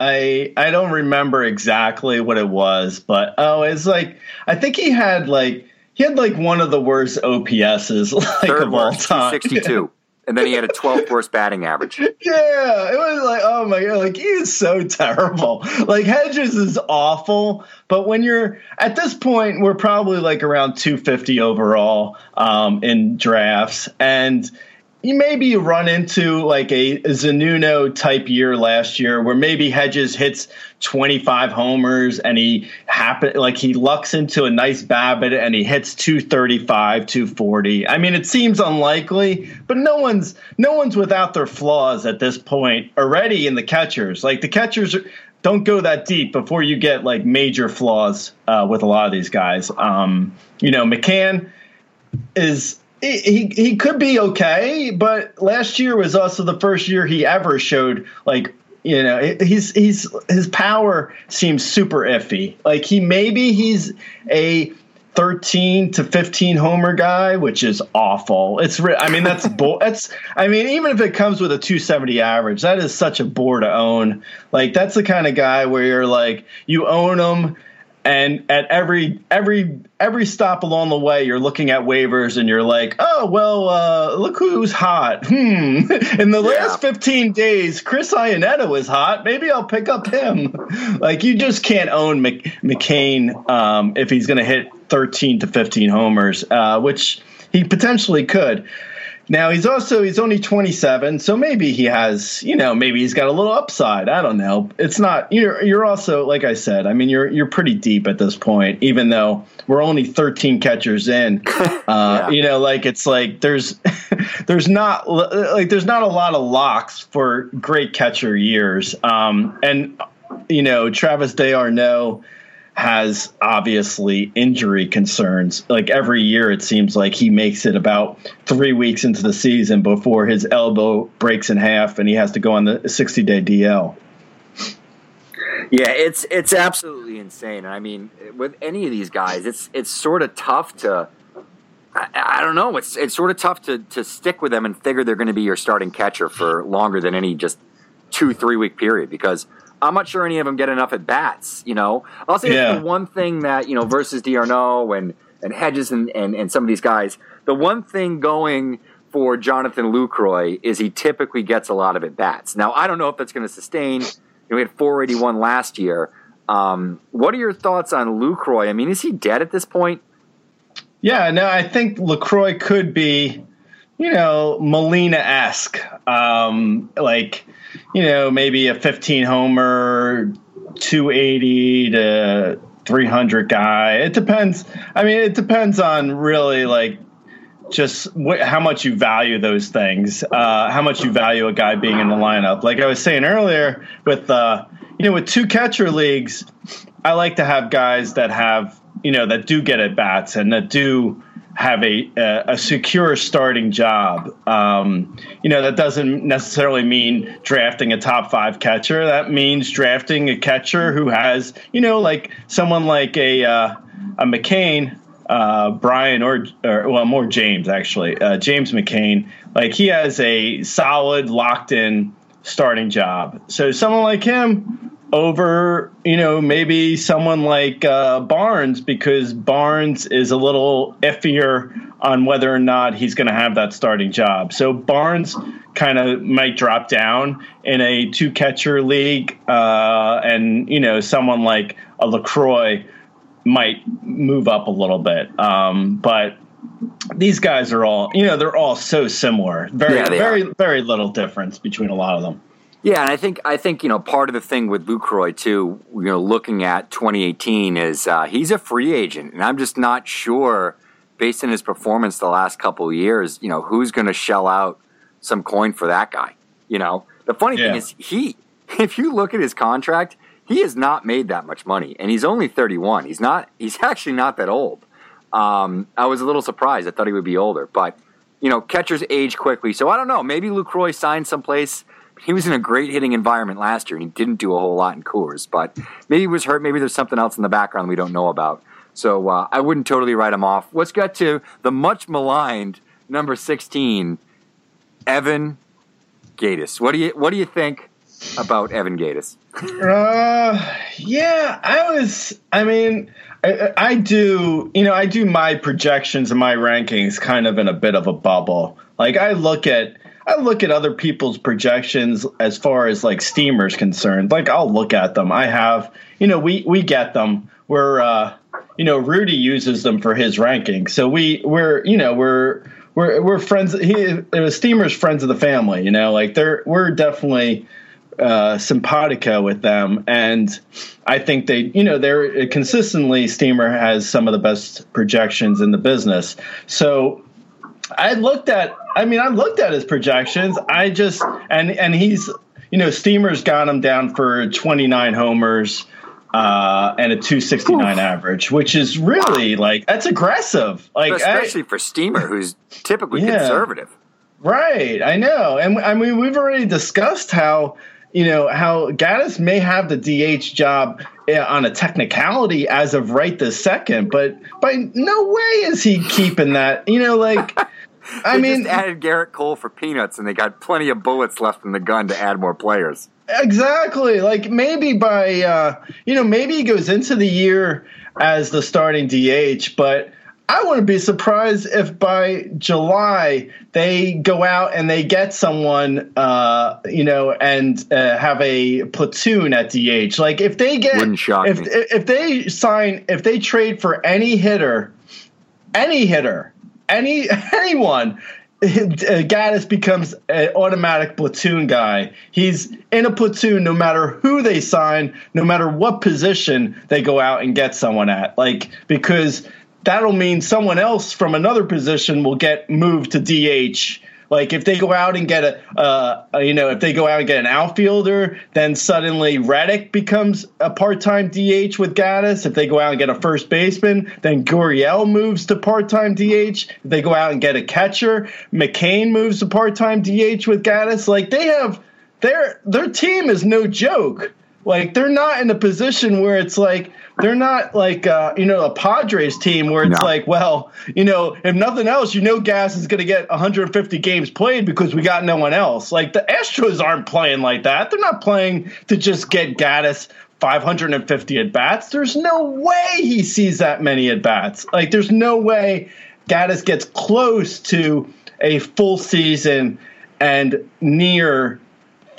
I I don't remember exactly what it was, but oh, it's like I think he had like he had like one of the worst OPSs like Third of all time. 62. and then he had a 12th worst batting average. Yeah, it was like, oh my god, like he is so terrible. Like Hedges is awful, but when you're at this point, we're probably like around 250 overall um, in drafts, and you maybe run into like a Zunino type year last year where maybe Hedges hits 25 homers and he happen like he lucks into a nice BABIP and he hits 235, 240. I mean, it seems unlikely, but no one's no one's without their flaws at this point already in the catchers. Like the catchers don't go that deep before you get like major flaws uh, with a lot of these guys. Um, you know, McCann is he, he could be okay, but last year was also the first year he ever showed like you know he's he's his power seems super iffy. Like he maybe he's a 13 to 15 homer guy, which is awful. It's I mean that's bo- that's I mean even if it comes with a 270 average, that is such a bore to own. Like that's the kind of guy where you're like you own him and at every every every stop along the way you're looking at waivers and you're like oh well uh, look who's hot. Hmm. In the Yeah. last 15 days chris iannetta was hot. Maybe i'll pick up him. Like you just can't own Mc, mccann um, if he's going to hit 13 to 15 homers uh, which he potentially could now he's also he's only 27, so maybe he has, you know, maybe he's got a little upside. I don't know. It's not you're you're also like I said, I mean you're you're pretty deep at this point even though we're only 13 catchers in. Uh, Yeah. you know, like it's like there's there's not like there's not a lot of locks for great catcher years. Um, and you know, Travis D'Arnaud has obviously injury concerns. Like every year, it seems like he makes it about three weeks into the season before his elbow breaks in half and he has to go on the 60 day DL. Yeah, it's it's absolutely insane. I mean, with any of these guys, it's it's sort of tough to. I, I don't know. It's it's sort of tough to to stick with them and figure they're going to be your starting catcher for longer than any just two three week period because I'm not sure any of them get enough at bats. You know, I'll say Yeah. the one thing that you know versus D'Arnaud and and Hedges and, and and some of these guys. The one thing going for Jonathan Lucroy is he typically gets a lot of at bats. Now I don't know if that's going to sustain. You know, we had 481 last year. Um, what are your thoughts on Lucroy? I mean, is he dead at this point? Yeah, no, I think Lucroy could be, you know, Molina esque, um, like, you know, maybe a 15 homer, 280 to 300 guy. It depends. I mean, it depends on really like just how much you value those things, uh, how much you value a guy being in the lineup. Like I was saying earlier, with uh, you know, with two catcher leagues, I like to have guys that have you know that do get at bats and that do have a a, a secure starting job. Um, you know that doesn't necessarily mean drafting a top five catcher. That means drafting a catcher who has you know like someone like a uh, a McCann uh, Brian or, or well, more James actually. Uh, James McCann, like he has a solid, locked in starting job. So someone like him over, you know, maybe someone like uh, Barnes because Barnes is a little iffier on whether or not he's going to have that starting job. So Barnes kind of might drop down in a two catcher league, uh, and you know, someone like a Lucroy might move up a little bit. Um, but these guys are all, you know, they're all so similar. Very, Yeah, very, are. very little difference between a lot of them. Yeah, and I think I think you know part of the thing with Lucroy too, you know, looking at 2018 is uh, he's a free agent, and I'm just not sure, based on his performance the last couple of years, you know, who's going to shell out some coin for that guy. You know, the funny thing is he, if you look at his contract, he has not made that much money, and he's only 31. He's not. He's actually not that old. Um, I was a little surprised. I thought he would be older, but you know, catchers age quickly. So I don't know. Maybe Lucroy signed someplace. He was in a great hitting environment last year, and he didn't do a whole lot in Coors. But maybe he was hurt. Maybe there's something else in the background we don't know about. So uh, I wouldn't totally write him off. Let's get to the much maligned number 16, Evan Gattis. What do you What do you think about Evan Gattis? Uh, yeah, I was. I mean, I, I do. You know, I do my projections and my rankings kind of in a bit of a bubble. Like I look at. I look at other people's projections as far as like steamers concerned. Like I'll look at them. I have, you know, we we get them. We're, uh, you know, Rudy uses them for his ranking. So we we're, you know, we're we're we're friends. He uh, steamers friends of the family. You know, like they're we're definitely uh, simpatico with them, and I think they, you know, they're consistently Steamer has some of the best projections in the business. So I looked at, I mean, I looked at his projections. I just and and he's, you know, Steamer's got him down for 29 homers. Uh, and a 269 average, which is really like that's aggressive. Like I- Especially for Steamer, who's typically Yeah. conservative. Right, I know, and I mean we've already discussed how you know how Gattis may have the DH job eh, on a technicality as of right this second, but by no way is he keeping that. You know, like I mean, just added Gerrit Cole for peanuts, and they got plenty of bullets left in the gun to add more players. Exactly. Like maybe by uh, you know maybe he goes into the year as the starting DH, but I wouldn't be surprised if by July they go out and they get someone uh, you know and uh, have a platoon at DH. Like if they get Wouldn't shock if me. if they sign if they trade for any hitter, any hitter, any anyone. uh, Gattis becomes an automatic platoon guy. He's in a platoon no matter who they sign, no matter what position they go out and get someone at. Like because that'll mean someone else from another position will get moved to DH Like if they go out and get a, uh, you know, if they go out and get an outfielder, then suddenly Reddick becomes a part-time DH with Gattis. If they go out and get a first baseman, then Gurriel moves to part-time DH. If they go out and get a catcher, McCann moves to part-time DH with Gattis. Like they have their their team is no joke. Like they're not in a position where it's like they're not like uh, you know a Padres team where it's No. like, well, you know, if nothing else, you know, Gas is going to get 150 games played because we got no one else. Like the Astros aren't playing like that. They're not playing to just get Gattis 550 at bats. There's no way he sees that many at bats. Like there's no way Gattis gets close to a full season and near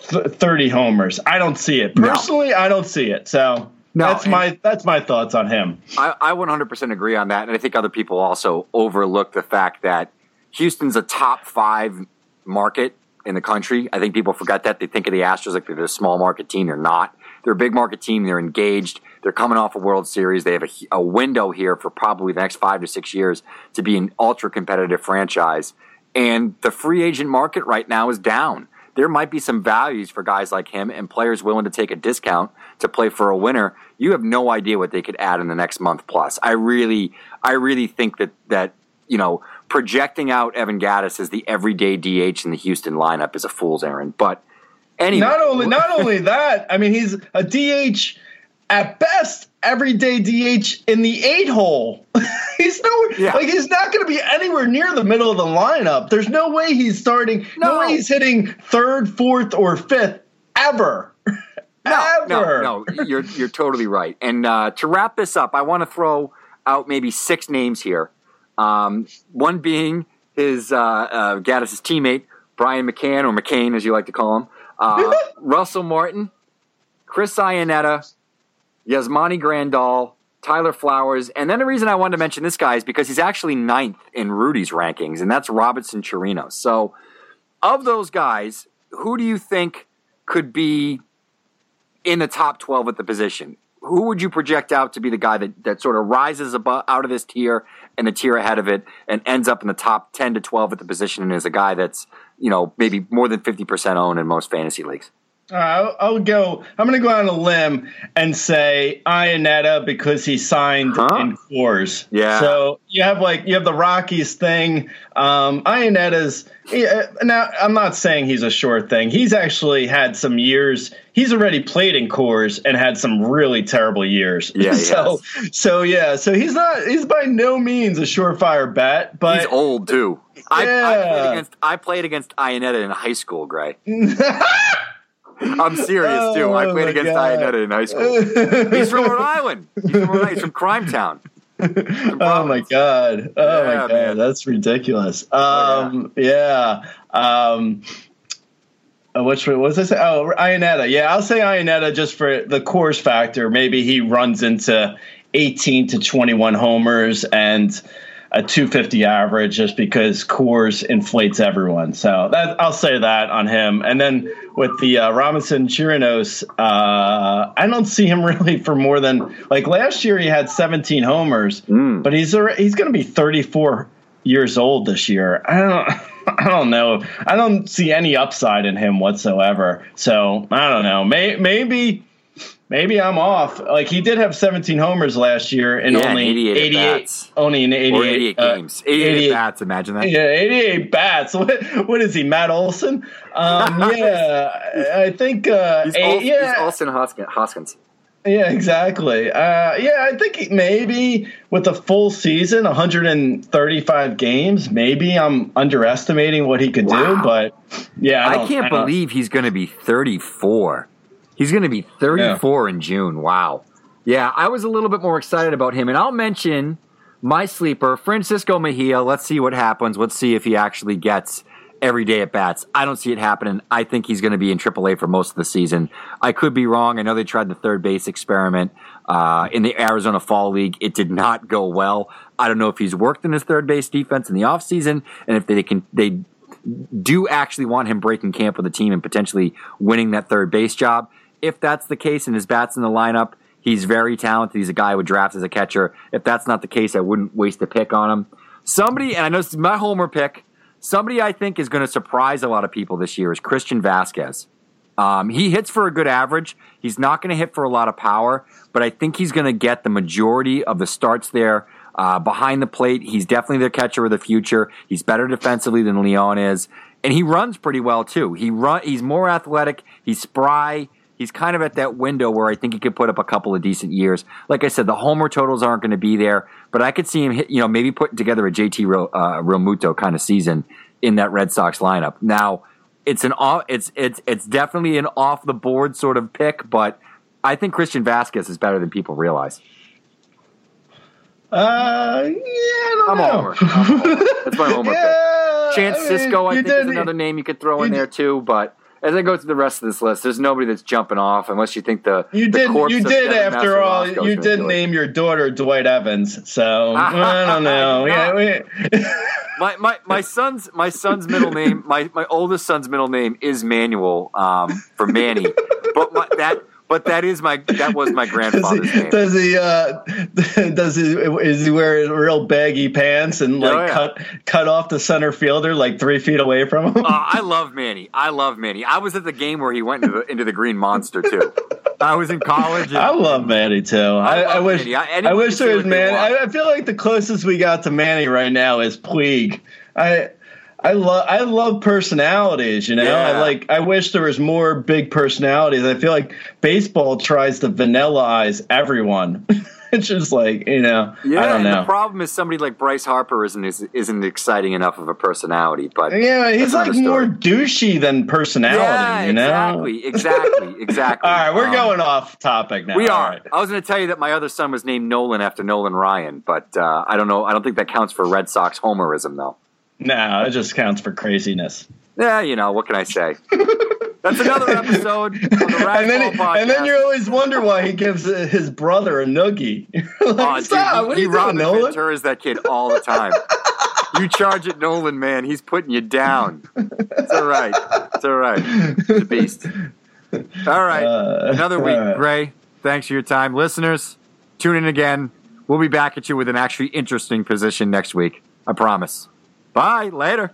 30 homers. I don't see it. No. Personally, I don't see it. So No, that's my that's my thoughts on him. I, I 100% agree on that. And I think other people also overlook the fact that Houston's a top five market in the country. I think people forget that. They think of the Astros like they're a small market team. They're not. They're a big market team. They're engaged. They're coming off a World Series. They have a, a window here for probably the next five to six years to be an ultra competitive franchise. And the free agent market right now is down. There might be some values for guys like him and players willing to take a discount to play for a winner. You have no idea what they could add in the next month plus. I really, I really think that that you know projecting out Evan Gattis as the everyday DH in the Houston lineup is a fool's errand. But anyway, Not only not only that, I mean he's a DH at best, everyday DH in the eight hole. he's nowhere Yeah. like he's not going to be anywhere near the middle of the lineup. There's no way he's starting. No, No. way he's hitting third, fourth, or fifth ever. No, ever. no, no, you're you're totally right. And uh, to wrap this up, I want to throw out maybe six names here. Um, one being his uh, uh, Gattis' teammate Brian McCann or McCain, as you like to call him, uh, Russell Martin, Chris Iannetta, Yasmani Grandal, Tyler Flowers, and then the reason I wanted to mention this guy is because he's actually ninth in Rudy's rankings, and that's Robinson Chirinos. So, of those guys, who do you think could be in the top 12 at the position. Who would you project out to be the guy that, that sort of rises above, out of this tier and the tier ahead of it and ends up in the top 10 to 12 at the position and is a guy that's, you know, maybe more than 50% owned in most fantasy leagues? Right, I'll, I'll go. I'm going to go on a limb and say Iannetta because he signed Huh? in Coors. Yeah. So you have like you have the Rockies thing. Um, Iannetta's yeah, now. I'm not saying he's a sure thing. He's actually had some years. He's already played in Coors and had some really terrible years. Yeah, he so so yeah. So he's not. He's by no means a surefire bet. But He's old, too. I, I, Yeah. played against, I played against Iannetta in high school, Grey. I'm serious, too. I Oh, played against God. Iannetta in high school. He's from Rhode Island. He's from Rhode Island. He's from Crime Town. Oh my god! Oh my god! man. That's ridiculous. Um, yeah. Um, uh, which what was I say? Oh, Iannetta. Yeah, I'll say Iannetta just for the Coors factor. Maybe he runs into 18 to 21 homers and a 250 average just because Coors inflates everyone. So that I'll say that on him. And then with the uh, Robinson Chirinos, uh, I don't see him really for more than like last year he had 17 homers, but he's already, he's going to be 34 years old this year. I don't. I don't know. I don't see any upside in him whatsoever. So I don't know. May, maybe, maybe I'm off. Like he did have 17 homers last year and Yeah, only 88 at 88, bats. only in 88, 88 uh, games. 88, 88 bats, imagine that. yeah, 88 bats. What, what is he, Matt Olson? Um, yeah, I think. Uh, He's, Ol- yeah, he's Olson Hoskin- Hoskins. yeah, exactly. Uh, yeah, I think maybe with a full season, 135 games, maybe I'm underestimating what he could Wow. do. But yeah, I, I, can't don't- believe he's going to be 34. He's going to be 34 in June. Wow. Yeah, I was a little bit more excited about him. And I'll mention my sleeper, Francisco Mejia. Let's see what happens. Let's see if he actually gets every day at bats. I don't see it happening. I think he's going to be in AAA for most of the season. I could be wrong. I know they tried the third base experiment uh, in the Arizona Fall League. It did not go well. I don't know if he's worked in his third base defense in the offseason and if they can they do actually want him breaking camp with the team and potentially winning that third base job. If that's the case and his bat's in the lineup, he's very talented. He's a guy who would draft as a catcher. If that's not the case, I wouldn't waste a pick on him. Somebody, and I know this is my homer pick, somebody I think is going to surprise a lot of people this year is Christian Vazquez. Um, he hits for a good average. He's not going to hit for a lot of power, but I think he's going to get the majority of the starts there uh, behind the plate. He's definitely the catcher of the future. He's better defensively than Leon is, and he runs pretty well too. He run. He's more athletic. He's spry. He's kind of at that window where I think he could put up a couple of decent years. Like I said, the homer totals aren't going to be there, but I could see him hit, you know, maybe putting together a JT uh, Realmuto kind of season in that Red Sox lineup. Now, it's an off, it's it's it's definitely an off the board sort of pick, but I think Christian Vazquez is better than people realize. Uh, yeah, I don't I'm a know. homer. That's my homer Yeah, pick. Chance I mean, Sisco, I think, is another name you could throw in there too. But as I go through the rest of this list, there's nobody that's jumping off unless you think the You the did. You did. Devin After all, you did name your daughter Dwight Evans. So I don't know. Yeah, my, my my son's my son's middle name my my oldest son's middle name is Manuel um, for Manny, but my, that but that is my that was my does grandfather's he? name. Does he? Uh, does he? Is he wearing real baggy pants and like Oh, yeah. cut cut off the center fielder like three feet away from him? Uh, I love Manny. I love Manny. I was at the game where he went into the, into the Green Monster too. I was in college. And, I love Manny too. I, love I wish. Manny. I- I, wish there was Manny. I, I feel like the closest we got to Manny right now is Puig. I. I love I love personalities, you know. I like I wish there was more big personalities. I feel like baseball tries to vanillaize everyone. it's just like, you know, yeah, I don't and know. the problem is somebody like Bryce Harper isn't is, isn't exciting enough of a personality. But yeah, he's like more douchey than personality, yeah, you know. exactly, exactly, exactly. All right, we're Um, going off topic now. We are. right. I was going to tell you that my other son was named Nolan after Nolan Ryan, but uh, I don't know. I don't think that counts for Red Sox homerism, though. No, it just counts for craziness. Yeah, you know what can I say? That's another episode of the and then, Podcast. and then you always wonder why he gives uh, his brother a noogie. Like, Oh, dude, Stop! he, what are he you doing, Robin Nolan? Ventura's that kid all the time. you charge at Nolan, man. He's putting you down. It's all right. It's all right. A beast. All right. Uh, Another week, right. Grey. Thanks for your time. Listeners, tune in again. We'll be back at you with an actually interesting position next week. I promise. Bye. Later.